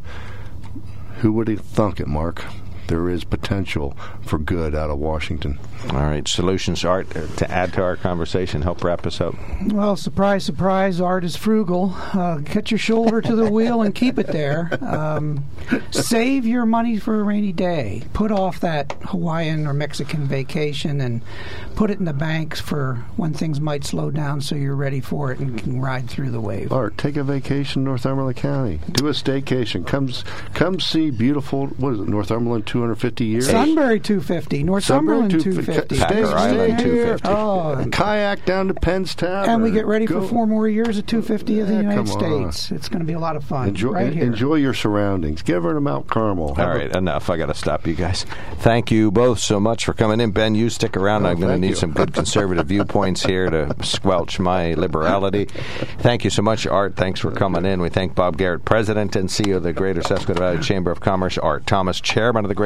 Who would have thunk it, Mark? There is potential for good out of Washington. All right, solutions, Art, to add to our conversation, help wrap us up. Well, surprise, surprise, Art is frugal. Uh, get your shoulder to the wheel and keep it there. Um, save your money for a rainy day. Put off that Hawaiian or Mexican vacation and put it in the banks for when things might slow down so you're ready for it and can ride through the wave. Art, take a vacation in Northumberland County. Do a staycation. Come, come see beautiful, what is it, Northumberland 250 years. Sunbury 250, Northumberland 250, Packer Island 250. Oh, kayak down to Penn's Tavern. And we get ready Go. for four more years of 250 of the United States. It's going to be a lot of fun. Enjoy, right here. enjoy your surroundings. Give her to Mount Carmel. All right, enough. I got to stop you guys. Thank you both so much for coming in. Ben, you stick around. Oh, I'm going to need you. some good conservative viewpoints here to squelch my liberality. Thank you so much, Art. Thanks for coming in. We thank Bob Garrett, President and CEO of the Greater Susquehanna Valley Chamber of Commerce, Art Thomas, Chairman of the Greater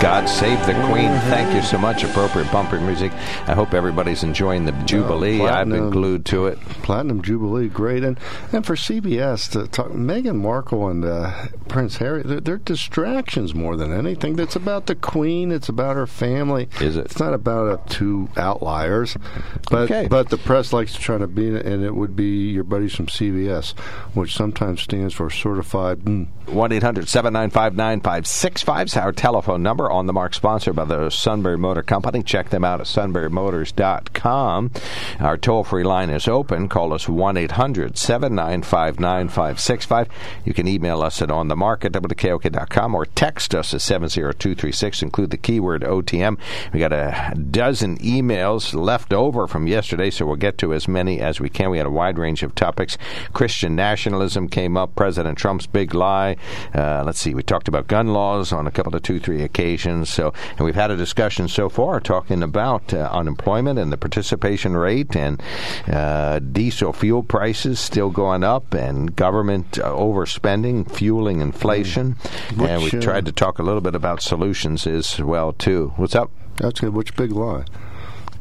God Save the Queen. Thank you so much. Appropriate bumper music. I hope everybody's enjoying the Jubilee. I've been glued to it. Platinum Jubilee, great. And and for CBS to talk, Meghan Markle and uh, Prince Harry, they're, they're, distractions more than anything. That's about the Queen. It's about her family. Is it? It's not about uh, two outliers. But okay. but the press likes to try to be, and it would be your buddies from CBS, which sometimes stands for certified. Mm. One 800 795 9565 is our telephone number on the mark, sponsored by the Sunbury Motor Company. Check them out at sunburymotors.com. Our toll free line is open. Call us 1 800 795 9565. You can email us at onthemark at wkok.com or text us at 70236. Include the keyword OTM. We got a dozen emails left over from yesterday, so we'll get to as many as we can. We had a wide range of topics. Christian nationalism came up, President Trump's big lie. Uh, let's see, we talked about gun laws on a couple of two, three occasions. So, and we've had a discussion so far talking about uh, unemployment and the participation rate and uh, diesel fuel prices still going up and government uh, overspending, fueling inflation. Which, and we tried to talk a little bit about solutions as well too. What's up? That's good. Which big lie?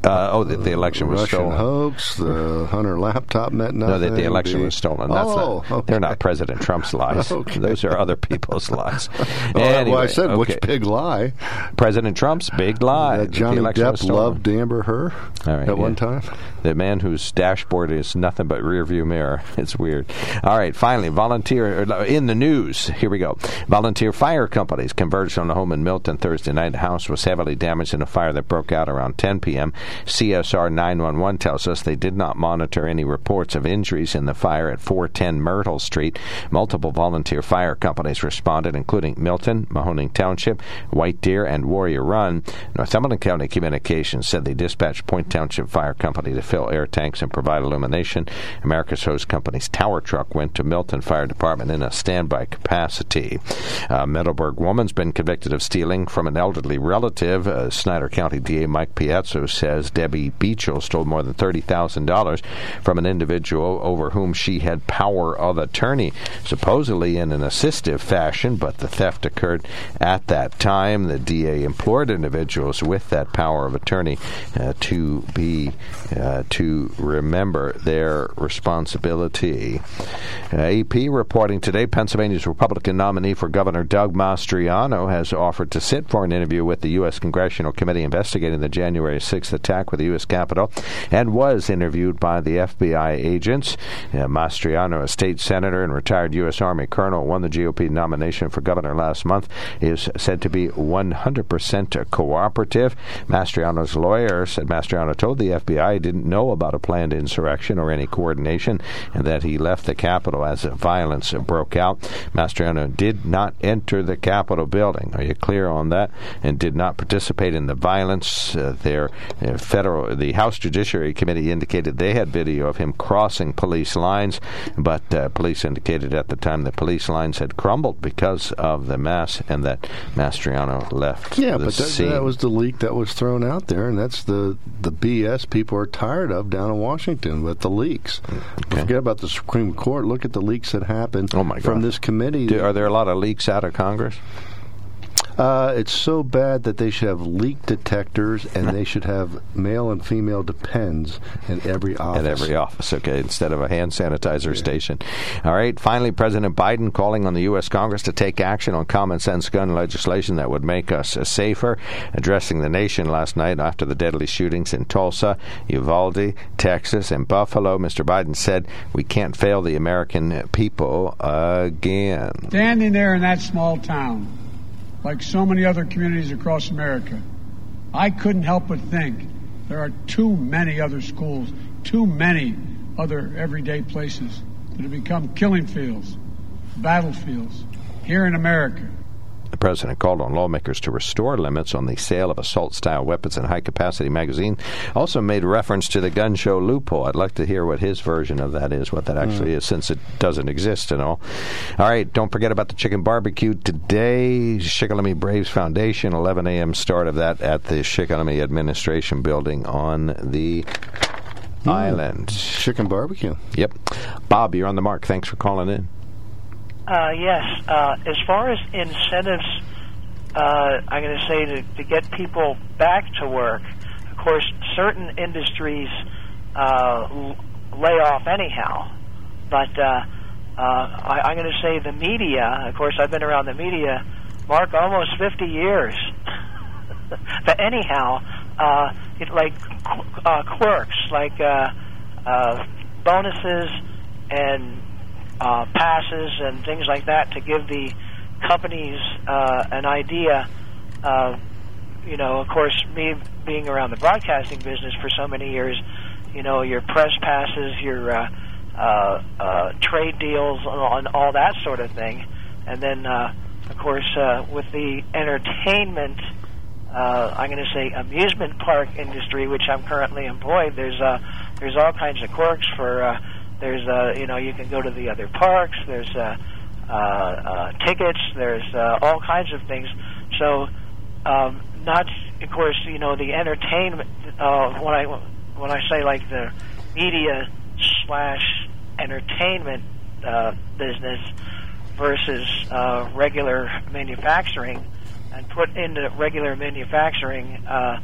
Uh, oh, that the election was Russian stolen. hoax. The Hunter laptop meant nothing. No, that the election was stolen. That's oh, not, okay. they're not President Trump's lies. okay. Those are other people's lies. well, anyway, well, I said okay. which big lie? President Trump's big lie. That Johnny Depp loved Amber Heard at yeah. one time. The man whose dashboard is nothing but rearview mirror. It's weird. All right, finally, volunteer uh, in the news. Here we go. Volunteer fire companies converged on a home in Milton Thursday night. The house was heavily damaged in a fire that broke out around 10 p.m. CSR 911 tells us they did not monitor any reports of injuries in the fire at 410 Myrtle Street. Multiple volunteer fire companies responded, including Milton, Mahoning Township, White Deer, and Warrior Run. Northumberland County Communications said they dispatched Point Township Fire Company to fill air tanks and provide illumination. Americus Hose Company's tower truck went to Milton Fire Department in a standby capacity. A Middleburg woman's been convicted of stealing from an elderly relative. Uh, Snyder County DA Mike Piazza says says Debbie Beachel stole more than $30,000 from an individual over whom she had power of attorney, supposedly in an assistive fashion, but the theft occurred at that time. The DA implored individuals with that power of attorney uh, to be uh, to remember their responsibility. Uh, AP reporting today Pennsylvania's Republican nominee for Governor Doug Mastriano has offered to sit for an interview with the U.S. Congressional Committee investigating the January 6th attack with the U.S. Capitol and was interviewed by the FBI agents. Uh, Mastriano, a state senator and retired U.S. Army colonel, won the GOP nomination for governor last month, is said to be 100% cooperative. Mastriano's lawyer said Mastriano told the FBI he didn't know about a planned insurrection or any coordination and that he left the Capitol as violence broke out. Mastriano did not enter the Capitol building. Are you clear on that? And did not participate in the violence. Uh, their uh, federal, the House Judiciary Committee indicated they had video of him crossing police lines, but uh, police indicated at the time that police lines had crumbled because of the mass and that Mastriano left. Yeah, but that, that was the leak that was thrown out there, and that's the the BS people are tired of down in Washington with the leaks. Okay. Forget about the Supreme Court. Look at the leaks that happened Oh, my from this committee. Do- are there a lot of leaks out of Congress? Uh, it's so bad that they should have leak detectors and they should have male and female depends in every office. At every office, okay, instead of a hand sanitizer station. All right, finally, President Biden calling on the U.S. Congress to take action on common sense gun legislation that would make us uh, safer. Addressing the nation last night after the deadly shootings in Tulsa, Uvalde, Texas, and Buffalo, Mr. Biden said, We can't fail the American people again. Standing there in that small town, like so many other communities across America, I couldn't help but think there are too many other schools, too many other everyday places that have become killing fields, battlefields here in America. President called on lawmakers to restore limits on the sale of assault style weapons and high capacity magazine. Also made reference to the gun show loophole. I'd like to hear what his version of that is, what that actually hmm. is, since it doesn't exist and all. All right, don't forget about the chicken barbecue today. Shikellamy Braves Foundation, 11 a.m. start of that at the Shikellamy Administration Building on the hmm. island. Chicken barbecue. Yep. Bob, you're on the mark. Thanks for calling in. Uh, yes. Uh, as far as incentives, uh, I'm going to say to, get people back to work. Of course, certain industries uh, lay off anyhow, but uh, uh, I, I'm going to say the media. Of course, I've been around the media, Mark, almost 50 years. but anyhow, uh, it like uh, quirks, like uh, uh, bonuses and uh, passes and things like that to give the companies uh, an idea. Uh, you know, of course, me being around the broadcasting business for so many years, you know, your press passes, your uh, uh, uh, trade deals, and all that sort of thing. And then, uh, of course, uh, with the entertainment, uh, I'm going to say amusement park industry, which I'm currently employed. There's uh, there's all kinds of quirks for. Uh, there's uh, you know you can go to the other parks. There's uh, uh, uh, tickets. There's uh, all kinds of things. So um, not of course you know the entertainment. Uh, when I when I say like the media slash entertainment uh, business versus uh, regular manufacturing, and put into regular manufacturing uh,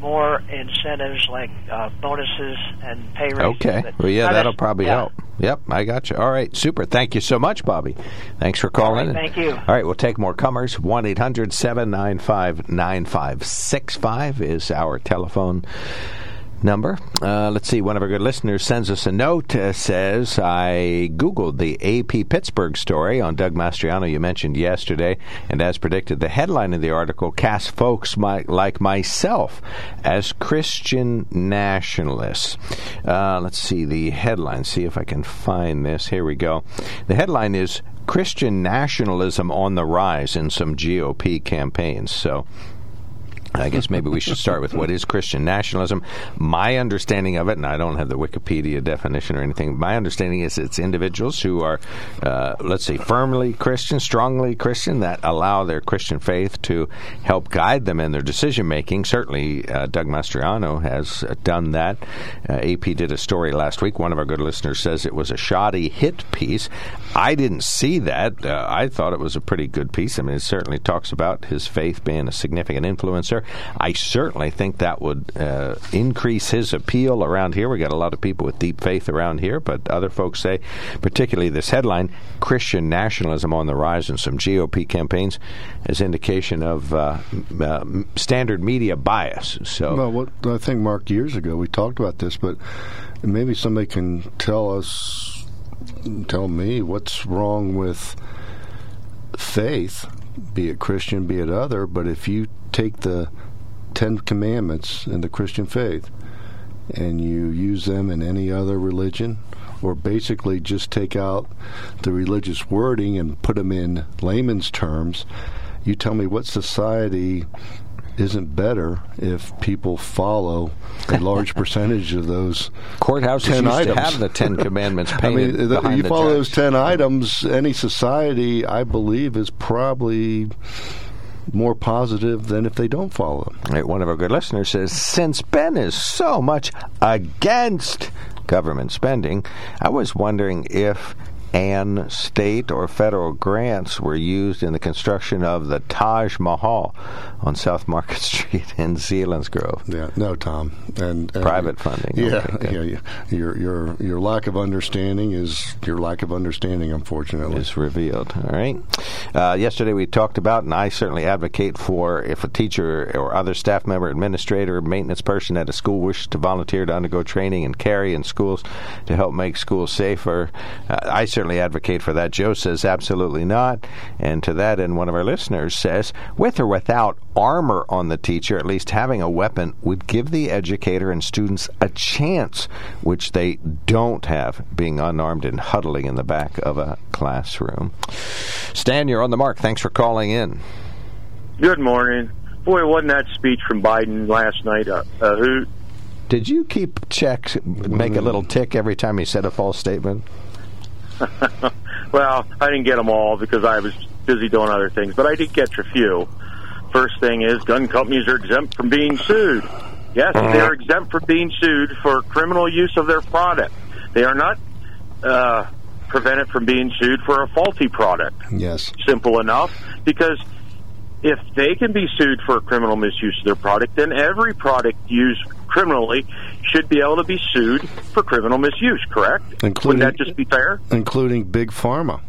more incentives like uh, bonuses and pay raises. Okay. Well, yeah, that'll probably yeah. help. Yep, I got you. All right, super. Thank you so much, Bobby. Thanks for calling. All right, thank you. All right, we'll take more comers. 1 800 795 9565 is our telephone number. Uh, let's see. One of our good listeners sends us a note. Uh, says I googled the AP Pittsburgh story on Doug Mastriano you mentioned yesterday, and as predicted, the headline of the article casts folks my, like myself as Christian nationalists. Uh, let's see the headline. See if I can find this. Here we go. The headline is Christian nationalism on the rise in some GOP campaigns. So. I guess maybe we should start with what is Christian nationalism. My understanding of it, and I don't have the Wikipedia definition or anything, my understanding is it's individuals who are, uh, let's say, firmly Christian, strongly Christian, that allow their Christian faith to help guide them in their decision making. Certainly, uh, Doug Mastriano has done that. Uh, AP did a story last week. One of our good listeners says it was a shoddy hit piece. I didn't see that. Uh, I thought it was a pretty good piece. I mean, it certainly talks about his faith being a significant influencer. I certainly think that would uh, increase his appeal around here. We got a lot of people with deep faith around here, but other folks say, particularly this headline, Christian nationalism on the rise in some GOP campaigns, as indication of uh, uh, standard media bias. So, well, what I think, Mark, years ago we talked about this, but maybe somebody can tell us, tell me what's wrong with faith, be it Christian, be it other. But if you take the Ten Commandments in the Christian faith and you use them in any other religion, or basically just take out the religious wording and put them in layman's terms, you tell me what society isn't better if people follow a large percentage of those courthouses ten used items. to have the Ten Commandments painted. I mean, the, you follow judge. those ten items, any society, I believe, is probably more positive than if they don't follow them. Right, one of our good listeners says, since Ben is so much against government spending, I was wondering if and state or federal grants were used in the construction of the Taj Mahal on South Market Street in Selinsgrove. Yeah, no, Tom, and, and Private funding. Yeah, Okay, yeah, yeah. Your your your lack of understanding is your lack of understanding. Unfortunately, is revealed. All right. Uh, yesterday we talked about, and I certainly advocate for if a teacher or other staff member, administrator, maintenance person at a school wishes to volunteer to undergo training and carry in schools to help make schools safer. Uh, I certainly advocate for that. Joe says absolutely not. And to that end, one of our listeners says, with or without armor on the teacher, at least having a weapon would give the educator and students a chance, which they don't have being unarmed and huddling in the back of a classroom. Stan, you're on the mark. Thanks for calling in. Good morning. Boy, wasn't that speech from Biden last night a, a hoot? Did you keep check, make a little tick every time he said a false statement? well, I didn't get them all because I was busy doing other things, but I did catch a few. First thing is, gun companies are exempt from being sued. Yes, they are exempt from being sued for criminal use of their product. They are not uh, prevented from being sued for a faulty product. yes. Simple enough, because if they can be sued for criminal misuse of their product, then every product used criminally should be able to be sued for criminal misuse. Correct? Including- Wouldn't that just be fair? including big pharma.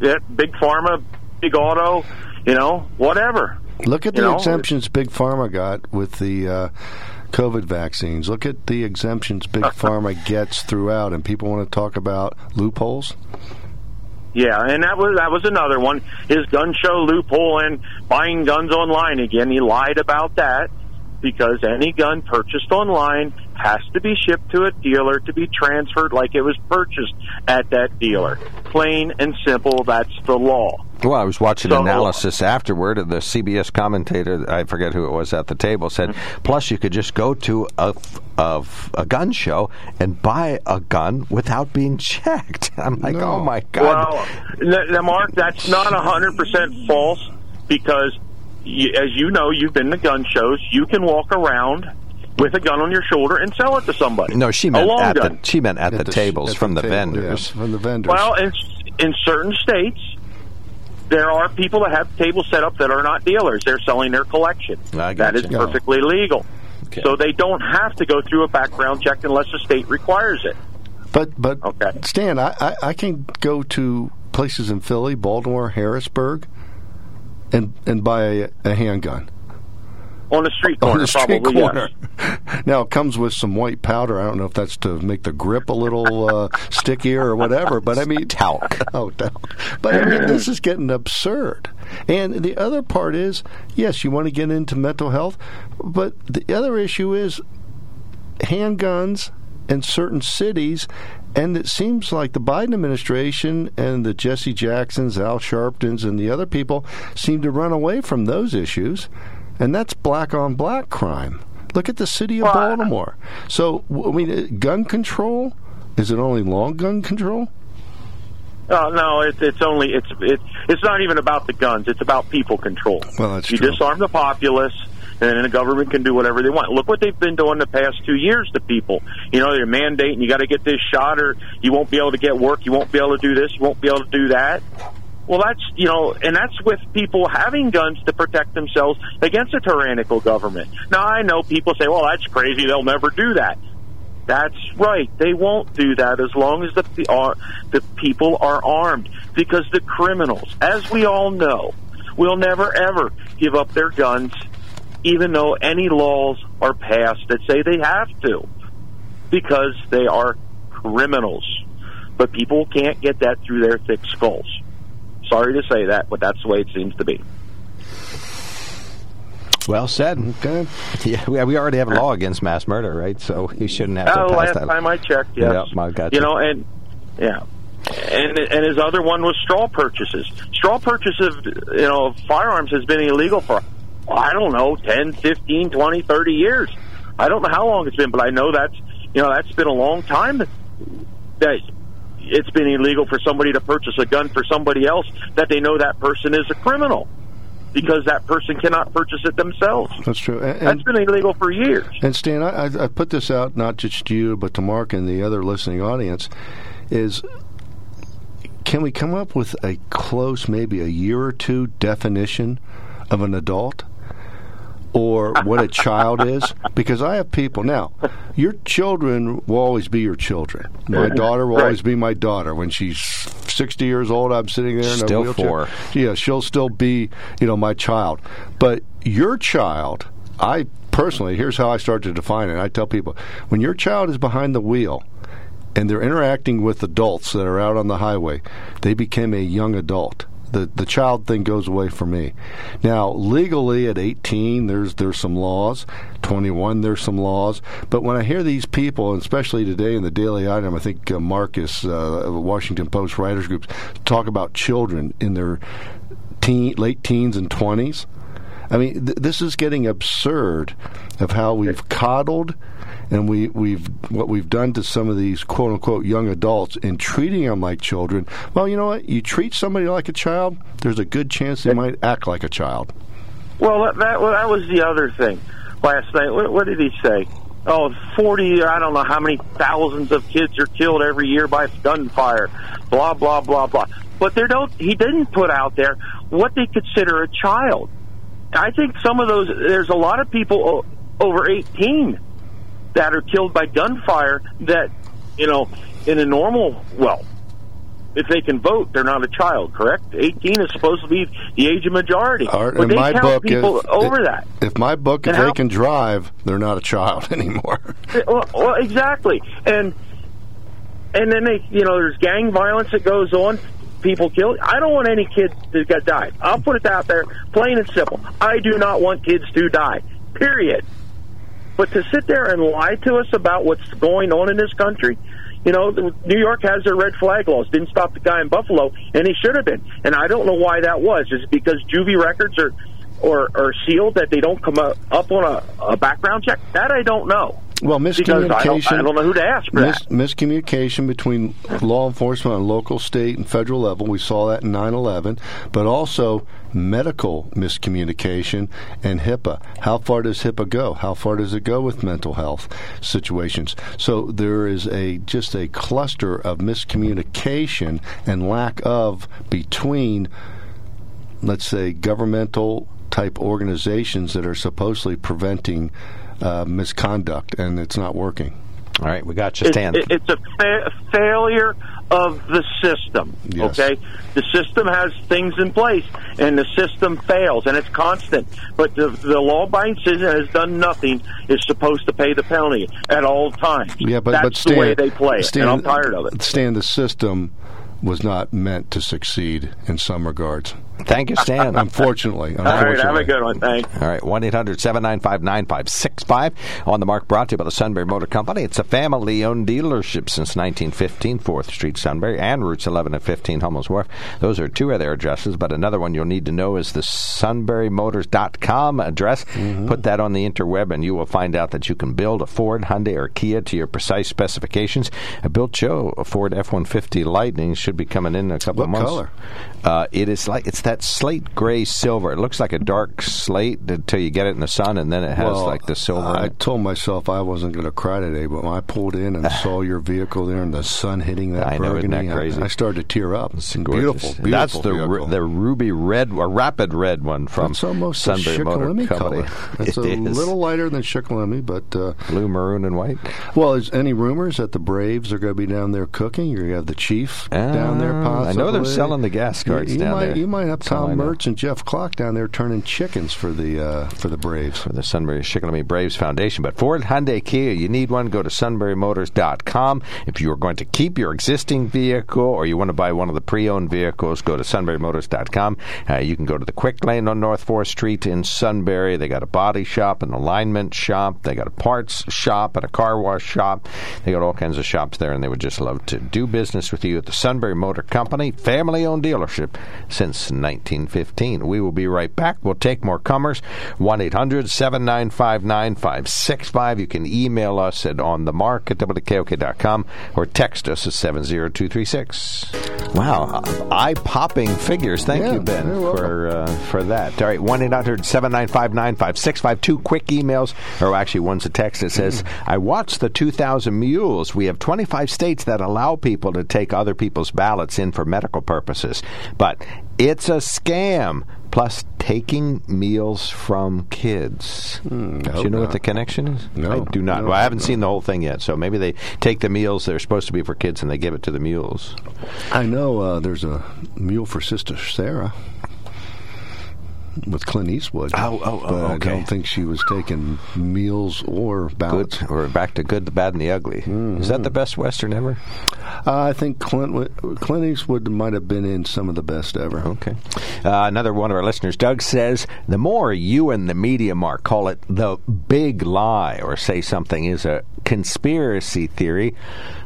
Yeah, big pharma, big auto, you know, whatever. Look at You the know, exemptions Big Pharma got with the uh, COVID vaccines. Look at the exemptions Big Pharma gets throughout, and people want to talk about loopholes. Yeah, and that was that was another one. His gun show loophole and buying guns online again. He lied about that because any gun purchased online has to be shipped to a dealer to be transferred like it was purchased at that dealer. Plain and simple, that's the law. Well, I was watching So- analysis afterward, and the CBS commentator, I forget who it was at the table, said, Mm-hmm. plus you could just go to a, a, a gun show and buy a gun without being checked. I'm like, No. oh my God. Well, now, Mark, that's not a hundred percent false because, y- as you know, you've been to gun shows. You can walk around with a gun on your shoulder and sell it to somebody. no, she meant at gun. the she meant at, the, sh- tables at from the, table, vendors. yeah, from the vendors. Well, in in certain states, there are people that have tables set up that are not dealers. They're selling their collection. I That is gotcha. perfectly legal. Okay. So they don't have to go through a background check unless the state requires it. But but Okay. Stan, I, I, I can go to places in Philly, Baltimore, Harrisburg, and and buy a, a handgun On the street corner, on the street probably corner. yes. Now it comes with some white powder. I don't know if that's to make the grip a little uh, stickier or whatever. But I mean Talc. Oh, talc. But I mean this is getting absurd. And the other part is, yes, you want to get into mental health, but the other issue is handguns in certain cities. And it seems like the Biden administration and the Jesse Jacksons, Al Sharptons, and the other people seem to run away from those issues. and that's black on black crime. Look at the city of Baltimore. So, I mean, gun control is it only long gun control? Uh, no, it's it's only it's it's it's not even about the guns. It's about people control. Well, that's you true. disarm the populace, and the government can do whatever they want. Look what they've been doing the past two years to people. You know, they're mandating you got to get this shot, or you won't be able to get work. You won't be able to do this. You won't be able to do that. Well, that's you know, and that's with people having guns to protect themselves against a tyrannical government. Now, I know people say, "Well, that's crazy. They'll never do that." That's right. They won't do that as long as the are, uh, the people are armed. Because the criminals, as we all know, will never ever give up their guns, even though any laws are passed that say they have to, because they are criminals. But people can't get that through their thick skulls. Sorry to say that, but that's the way it seems to be. Well said. Okay. Yeah, we, we already have a law against mass murder, right? So you shouldn't have to Oh, pass last that. time I checked, yes. Yep, I got you you. know, and yeah, and and his other one was straw purchases. Straw purchases, you know, of firearms has been illegal for I don't know, 10, 15, 20, 30 years. I don't know how long it's been, but I know that's you know that's been a long time that, that it's been illegal for somebody to purchase a gun for somebody else that they know that person is a criminal because that person cannot purchase it themselves. That's true. And, That's been illegal for years. And Stan, I, I, I put this out not just to you, but to Mark and the other listening audience. Is can we come up with a close, maybe a year or two definition of an adult? Or what a child is, because I have people now. Your children will always be your children. My daughter will Right. always be my daughter. When she's sixty years old, I'm sitting there in Still a wheelchair. four. Yeah, she'll still be, you know, my child. But your child, I personally, here's how I start to define it. I tell people when your child is behind the wheel and they're interacting with adults that are out on the highway, they become a young adult. The the child thing goes away for me. Now, legally at 18, there's there's some laws. 21, there's some laws. But when I hear these people, especially today in the Daily Item, I think uh, Marcus, uh, Washington Post writers groups, talk about children in their teen, late teens and 20s. I mean, th- this is getting absurd of how we've coddled and we, we've what we've done to some of these quote unquote young adults in treating them like children. Well, you know what? You treat somebody like a child, there's a good chance they might act like a child. Well, that that, well, that was the other thing last night. What, what did he say? Oh, 40, I don't know how many thousands of kids are killed every year by gunfire. Blah blah blah blah. But there don't he didn't put out there what they consider a child. I think some of those there's a lot of people over 18 that are killed by gunfire that you know in a normal well if they can vote they're not a child correct 18 is supposed to be the age of majority Art, but in they my count book, people if, over that If my book, if And they can drive, they're not a child anymore. well, well, exactly, and and then they, you know, there's gang violence that goes on. People killed. I don't want any kids to get died. I'll put it out there, plain and simple. I do not want kids to die. Period. But to sit there and lie to us about what's going on in this country, you know, New York has their red flag laws. Didn't stop the guy in Buffalo, and he should have been. And I don't know why that was. Is it because juvie records are or are sealed that they don't come up, up on a, a background check? That I don't know. Well, Because I don't, miscommunication. I don't know who to ask for Mis- that. miscommunication between law enforcement on local, state, and federal level. We saw that in 9 11, but also medical miscommunication and HIPAA. How far does HIPAA go? How far does it go with mental health situations? So there is a just a cluster of miscommunication and lack of between, let's say, governmental type organizations that are supposedly preventing uh, misconduct, and it's not working. All right, we got you, It- Stan. it- it's a fa- failure of the system. Yes. Okay, the system has things in place, and the system fails, and it's constant. But the, the law-abiding citizen has done nothing. Is supposed to pay the penalty at all times. Yeah, but that's but Stan, the way they play it, Stan, and I'm tired of it. Stan, the system was not meant to succeed in some regards. Thank you, Stan. Unfortunately. All right, have a good one. Thanks. All right, 1 800 795 9565. On the mark brought to you by the Sunbury Motor Company. It's a family owned dealership since 1915, 4th Street, Sunbury, and routes 11 and 15, Hummels Wharf. Those are two of their addresses, but another one you'll need to know is the sunburymotors.com address. Mm-hmm. Put that on the interweb, and you will find out that you can build a Ford, Hyundai, or Kia to your precise specifications. I built Joe a Ford F 150 Lightning, should be coming in a couple What of months. color? Uh, it is like it's that slate gray silver. It looks like a dark slate until you get it in the sun, and then it has Well, like the silver. I told myself I wasn't going to cry today, but when I pulled in and saw your vehicle there and the sun hitting that I know, burgundy, that crazy? I, I started to tear up. It's beautiful, beautiful. That's the the ruby red a rapid red one from It's almost Sunbury Motor Company. color. It's It a is. little lighter than Shikellamy, but uh, blue, maroon, and white. well, is any rumors that the Braves are going to be down there cooking? You're going to have the chief down there. Uh, Possibly. I know they're selling the gas carts you, you down might, there. You might have That's all I Tom. Mertz and Jeff Clark down there turning chickens for the uh, for the Braves. for the Sunbury Shikellamy Braves Foundation. But Ford, Hyundai, Kia, you need one, go to sunburymotors.com. If you are going to keep your existing vehicle or you want to buy one of the pre-owned vehicles, go to sunburymotors.com. Uh, you can go to the Quick Lane on North 4th Street in Sunbury. They got a body shop, an alignment shop. They got a parts shop and a car wash shop. They got all kinds of shops there, and they would just love to do business with you at the Sunbury Motor Company, family-owned dealership since 1915. We will be right back. We'll take more comers. 1 800 795 9565. You can email us at onthemark at wkok.com or text us at 70236. Wow, eye popping figures. Thank Yeah, you, Ben, for uh, for that. All right, 1 800 795 9565. Two quick emails, or actually, one's a text that says, I watched the 2,000 Mules. We have 25 states that allow people to take other people's ballots in for medical purposes, but it's a scam. Plus, taking meals from kids. do you know what the connection is? No, I do not. no, well, I haven't no. seen the whole thing yet, so maybe they take the meals that are supposed to be for kids and they give it to the mules. I know uh, there's a mule for Sister Sara with Clint Eastwood. Oh, oh, oh, but I don't think she was taking meals or ballots. Good. We're back to good, the bad, and the ugly. Is that the best Western ever? Uh, I think Clint Clint Eastwood might have been in some of the best ever. Okay. Uh, another one of our listeners, Doug, says the more you and the media mark call it the big lie or say something is a conspiracy theory,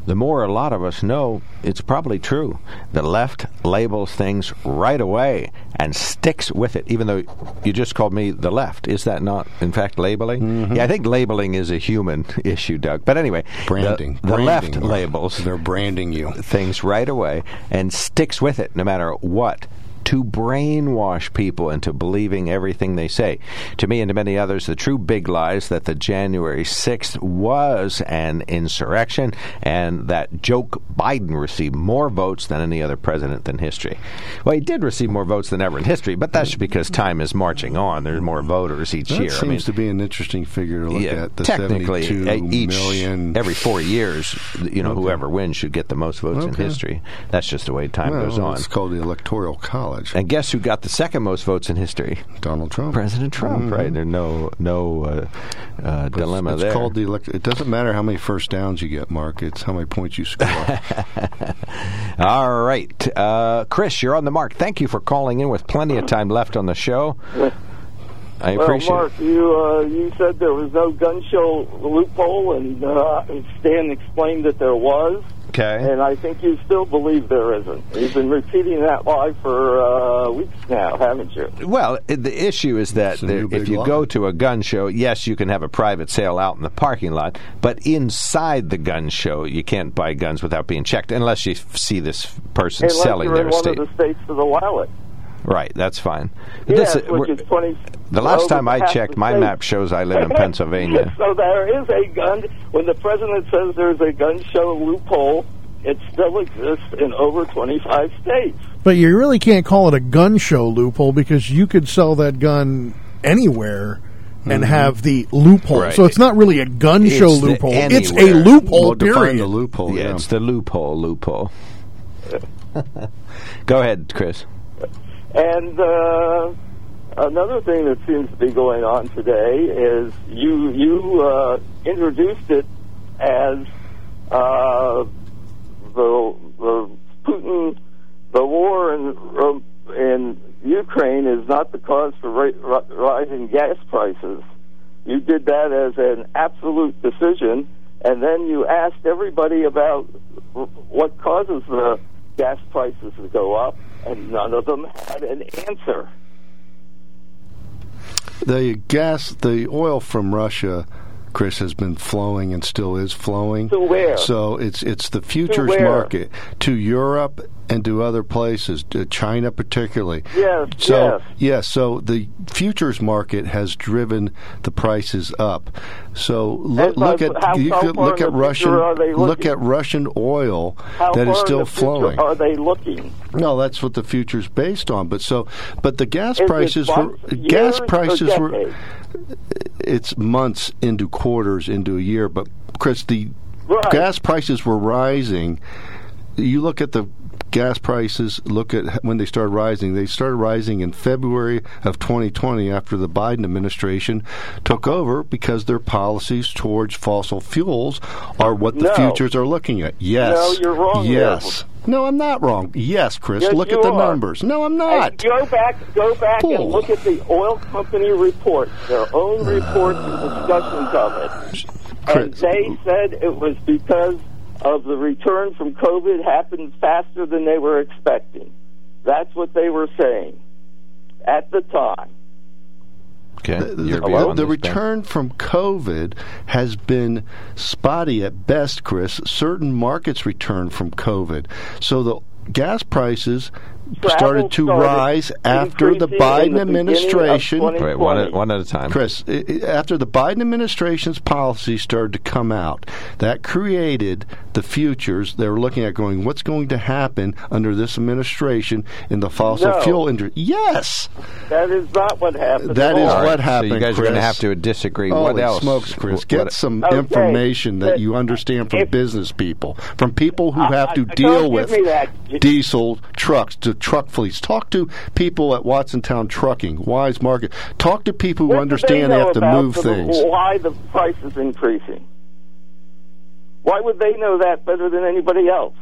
the more a lot of us know it's probably true. The left labels things right away and sticks with it, even though you just called me the left. Is that not, in fact, labeling? Mm-hmm. Yeah, I think labeling is a human issue, Doug. But anyway, the- Branding. the, left Branding. labels They're branding you. things right away and sticks with it no matter what to brainwash people into believing everything they say. To me and to many others, the true big lie is that the January 6th was an insurrection and that joke Biden received more votes than any other president in history. Well, he did receive more votes than ever in history, but that's because time is marching on. There's more voters each That year. seems I mean, to be an interesting figure to look yeah, at. The technically, 72 uh, each million. every four years, you know, whoever wins should get the most votes in history. That's just the way time well, goes on. It's called the Electoral College. And guess who got the second most votes in history? Donald Trump. President Trump, right? There's no no uh, uh, dilemma it's there. called the elect- It doesn't matter how many first downs you get, Mark. It's how many points you score. All right, uh, Chris, you're on the mark. Thank you for calling in with plenty of time left on the show. I Well, appreciate Mark, it. you uh, you said there was no gun show loophole, and uh, Stan explained that there was. Okay. And I think you still believe there isn't. You've been repeating that lie for uh, weeks now, haven't you? Well, the issue is that It's there, if you lie. go to a gun show, yes, you can have a private sale out in the parking lot, but inside the gun show, you can't buy guns without being checked unless you see this person Unless selling you're in their one state. of the states that allow it. Right, that's fine. Yes, This- which is 20. the last time I checked, my map shows I live in Pennsylvania. so there is a gun. When the president says there's a gun show loophole, it still exists in over 25 states. But you really can't call it a gun show loophole because you could sell that gun anywhere and have the loophole. Mm-hmm. Right. So it's not really a gun It's show the loophole. It's a loophole, well, define period. the loophole. yeah, yeah. it's the loophole, loophole. Go ahead, Chris. And uh, another thing that seems to be going on today is you you uh, introduced it as uh, the the Putin the war in um, in Ukraine is not the cause for rising gas prices. You did that as an absolute decision, and then you asked everybody about what causes the gas prices to go up, and none of them had an answer. The gas, the oil from Russia, Chris, has been flowing and still is flowing. To where? So it's it's the futures where? market to Europe and to other places, to China particularly. Yes, So yes. yes, so the futures market has driven the prices up. So look, look at how- you could look at Russian future are they look at Russian oil How that is still flowing. Are they looking? No, that's what the future's based on. But so, but the gas Is prices were gas prices were. It's months into quarters into a year. But Chris, the Right. gas prices were rising. You look at the gas prices. Look at when they started rising. They started rising in February of 2020 after the Biden administration took over because their policies towards fossil fuels are what the No. futures are looking at. Yes, No, you're wrong. Yes. No, I'm not wrong. Yes, Chris. Yes, look at the are. numbers. No, I'm And not. go back, go back Bull. and look at the oil company reports, their own reports and discussions of it. And they said it was because of the return from COVID happened faster than they were expecting. That's what they were saying at the time. Okay. The, Your the- on the this, Ben? return from COVID has been spotty at best, Chris. Certain markets returned from COVID. So the gas prices Travel started to started rise after the Biden the administration. 2020. Wait, one at, one at a time. Chris, i- i- after the Biden administration's policies started to come out, that created the futures. They were looking at going, what's going to happen under this administration in the fossil No. fuel industry? Yes, That is not what happened. That is at is all. All right, what happened. So you guys Chris. are going to have to disagree. Holy what else? smokes, Chris! Wh- Get what- some Okay, information that but you understand from if- business people, from people who I- have to I- deal with that. diesel trucks, to truck fleets. Talk to people at Watsontown Trucking, Weis Market. Talk to people who What understand they, they have to move the- things. Why the price is increasing? Why would they know that better than anybody else?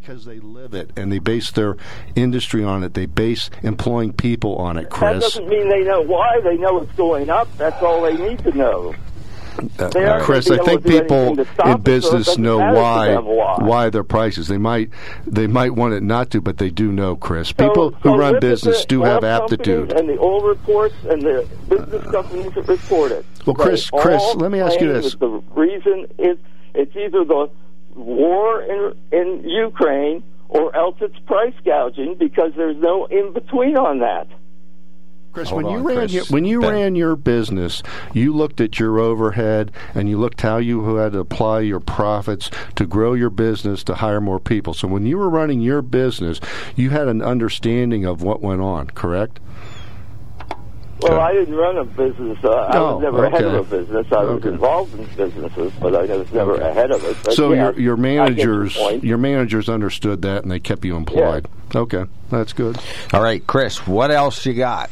Because they live it and they base their industry on it. They base employing people on it, That Chris. doesn't mean they know why. They know it's going up. That's all they need to know. Uh, Chris, I think people in it, so it business know why, why. their prices. They might they might want it not to, but they do know, Chris. So- People who so run business do have aptitude. And the oil reports and the business companies that report it. Well, Chris- Chris, all let me ask you this. The reason is it's either the war in, in Ukraine or else it's price gouging because there's no in between on that. Chris, Hold when you ran Chris. your, when you Ben. ran your business, you looked at your overhead and you looked how you had to apply your profits to grow your business to hire more people. So when you were running your business, you had an understanding of what went on, correct? Well, Okay. I didn't run a business. Uh, I Oh, was never ahead of a business. I was involved in businesses, but I was never Okay. ahead of it. But so yeah, your your managers your managers understood that and they kept you employed. Okay, that's good. All right, Chris, what else you got?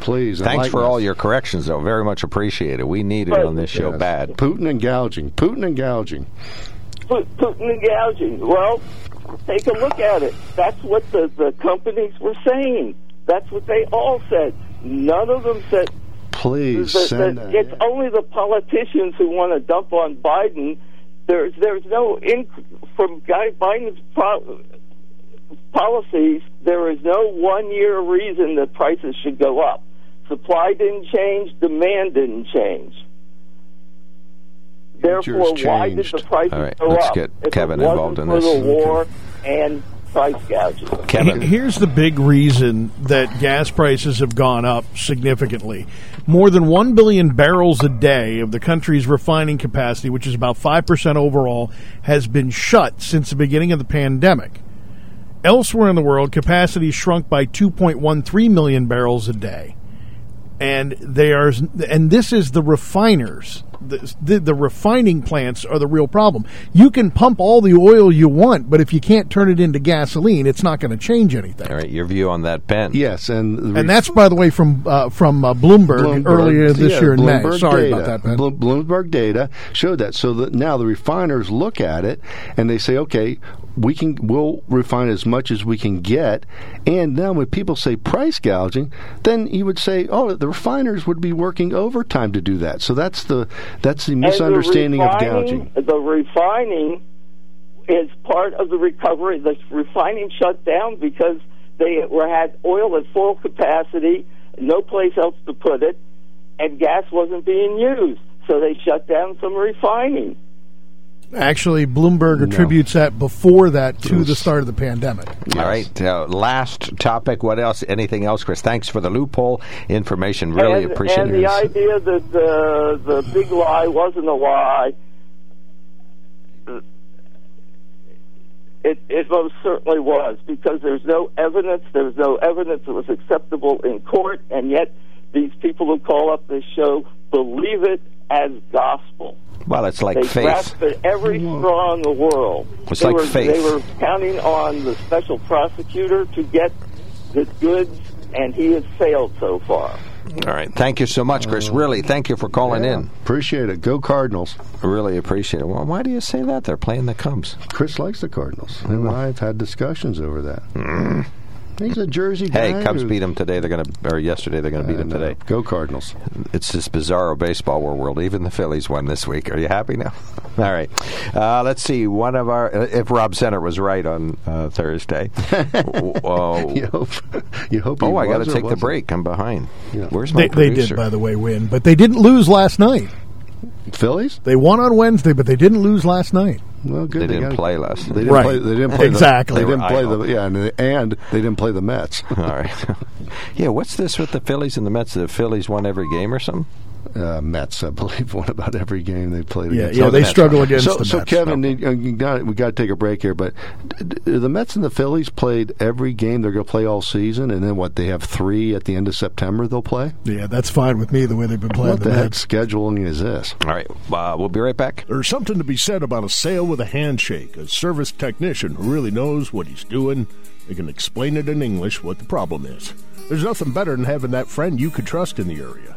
Please, Thanks for all your corrections, though. Very much appreciated. We need it But- on this show Yes. bad. Putin and gouging. Putin and gouging. Putin and gouging. Well, take a look at it. That's what the, the companies were saying. That's what they all said. None of them said Please that- send that that. it's only the politicians who want to dump on Biden. There's there's no in from Guy Biden's pro- policies. There is no one year reason that prices should go up. Supply didn't change. Demand didn't change. Therefore, why did the prices All right, go let's up? get if Kevin it wasn't involved in for this. the war and price gouging. Kevin. Here's the big reason that gas prices have gone up significantly. More than 1 billion barrels a day of the country's refining capacity, which is about 5% overall, has been shut since the beginning of the pandemic. Elsewhere in the world, capacity shrunk by 2.13 million barrels a day. And they are, and this is the refiners. The, the, the refining plants are the real problem. You can pump all the oil you want, but if you can't turn it into gasoline, it's not going to change anything. All right, your view on that, Ben. Yes, and And that's, by the way, from uh, from uh, Bloomberg, Bloomberg- earlier this yeah, year in May. Sorry data. about that, Ben. Bloomberg data showed that. So that now the refiners look at it and they say, okay, we can we'll refine as much as we can get. And now when people say price gouging, then you would say, oh, the refiners would be working overtime to do that. So that's the that's the misunderstanding the of gouging. The refining is part of the recovery. The refining shut down because they were had oil at full capacity, no place else to put it, and gas wasn't being used. So they shut down some refining. Actually, Bloomberg attributes that before that to the start of the pandemic. All right. Uh, last topic. What else? Anything else, Chris? Thanks for the loophole information. Really and, appreciate and it. the idea that the the big lie wasn't a lie, it it most certainly was because there's no evidence. There's no evidence that was acceptable in court, and yet these people who call up this show believe it as gospel. Well, it's like they faith. grasped at every straw in the world. It's they like were, faith. They were counting on the special prosecutor to get the goods, and he has failed so far. All right. Thank you so much, Chris. Uh, really, thank you for calling Yeah, in. Appreciate it. Go Cardinals. I really appreciate it. Well, why do you say that? They're playing the Cubs. Chris likes the Cardinals. Him and I have had discussions over that. Hmm. He's a Jersey guy. Hey, Cubs who- beat them today. They're going to, or yesterday. They're going to beat them uh, today. Go Cardinals. It's this bizarro baseball world. Even the Phillies won this week. Are you happy now? All right. Uh, let's see. One of our, uh, if Rob Center was right on uh, Thursday. oh, You hope. You hope. he oh, I got to take the wasn't. break. I'm behind. Yeah. Where's my They, they did, by the way, win, but they didn't lose last night. Phillies. They won on Wednesday, but they didn't lose last night. Well, good. They didn't got- play last They didn't Right. play. They didn't play Exactly. The, they They didn't play idle. the yeah, and, and they didn't play the Mets. All right. yeah, what's this with the Phillies and the Mets? The Phillies won every game or something? Uh, Mets, I believe, won about every game they played. Yeah, against. yeah, Oh, the they Mets, struggle against So, the so Mets. Kevin, you, you got we got to take a break here, but d- d- the Mets and the Phillies played every game they're going to play all season, and then what? They have three at the end of September. They'll play. Yeah, that's fine with me the way they've been playing What the the heck Mets. scheduling is this? All right. Uh, we'll be right back. There's something to be said about a sale with a handshake, a service technician who really knows what he's doing. They can explain it in English what the problem is. There's nothing better than having that friend you could trust in the area.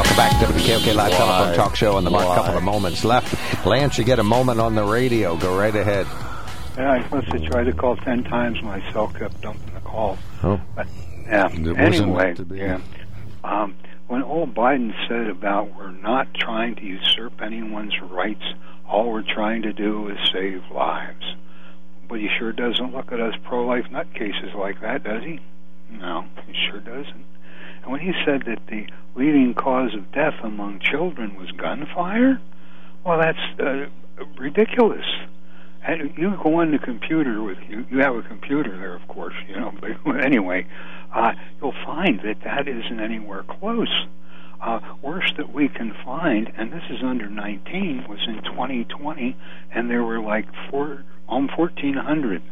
Welcome back to the KOK Live Telephone Talk Show on the mark. Couple of moments left. Lance, you get a moment on the radio. Go right ahead. Yeah, I must have tried to call ten times. My cell kept dumping the calls. Oh. But yeah. It wasn't Anyway, to be. yeah. Um, when old Biden said about we're not trying to usurp anyone's rights, all we're trying to do is save lives. But he sure doesn't look at us pro-life nutcases like that, does he? No, he sure doesn't. And when he said that the leading cause of death among children was gunfire, well, that's uh, ridiculous. And you go on the computer with you. You have a computer there, of course. You know, but anyway, uh, you'll find that that isn't anywhere close. Uh, worst that we can find, and this is under 19, was in 2020, and there were like four, um, 1,400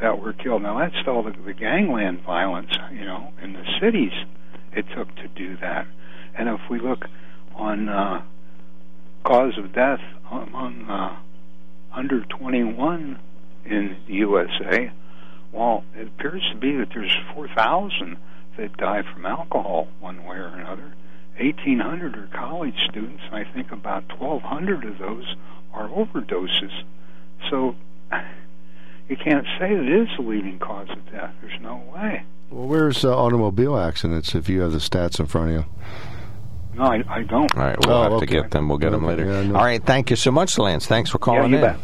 that were killed. Now that's all the, the gangland violence, you know, in the cities it took to do that. And if we look on uh, cause of death among uh, under 21 in the USA, well, it appears to be that there's 4,000 that die from alcohol one way or another. 1,800 are college students. and I think about 1,200 of those are overdoses. So you can't say that it is the leading cause of death. There's no way. Well, where's uh, automobile accidents? If you have the stats in front of you, No, I, I don't. All right, we'll Oh, have okay. to get them. We'll get them later. yeah, no. All right, thank you so much, Lance. Thanks for calling you in. bet.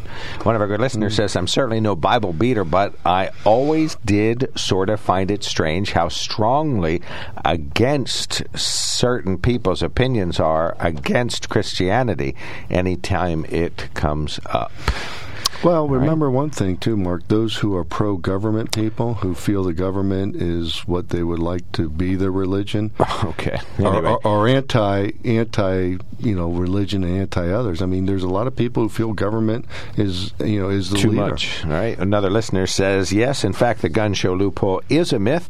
One of our good listeners says, "I'm certainly no Bible beater, but I always did sort of find it strange how strongly against certain people's opinions are against Christianity anytime it comes up." Well, remember one thing too, Mark. Those who are pro-government people who feel the government is what they would like to be their religion, Okay. Anyway. are, are anti anti you know religion and anti others. I mean, there's a lot of people who feel government is you know is the too leader. much. All right. Another listener says, yes, in fact, the gun show loophole is a myth.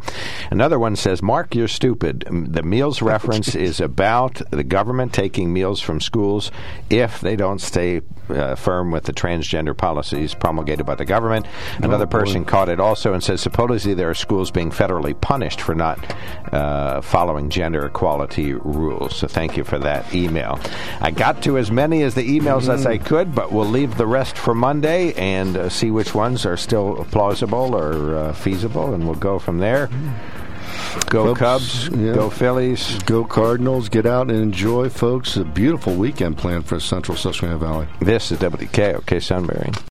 Another one says, Mark, you're stupid. The meals reference is about the government taking meals from schools if they don't stay uh, firm with the transgender policies promulgated by the government. Another boy. person caught it also and says, supposedly there are schools being federally punished for not uh, following gender equality rules. So thank you for that email. I got to as many as the emails as I could, but we'll leave the rest for Monday and uh, see which ones are still plausible or uh, feasible, and we'll go from there. Go Folks, Cubs, yeah. go Phillies. Go Cardinals! Get out and enjoy, folks. A beautiful weekend planned for Central Susquehanna Valley. This is WKOK Sunbury.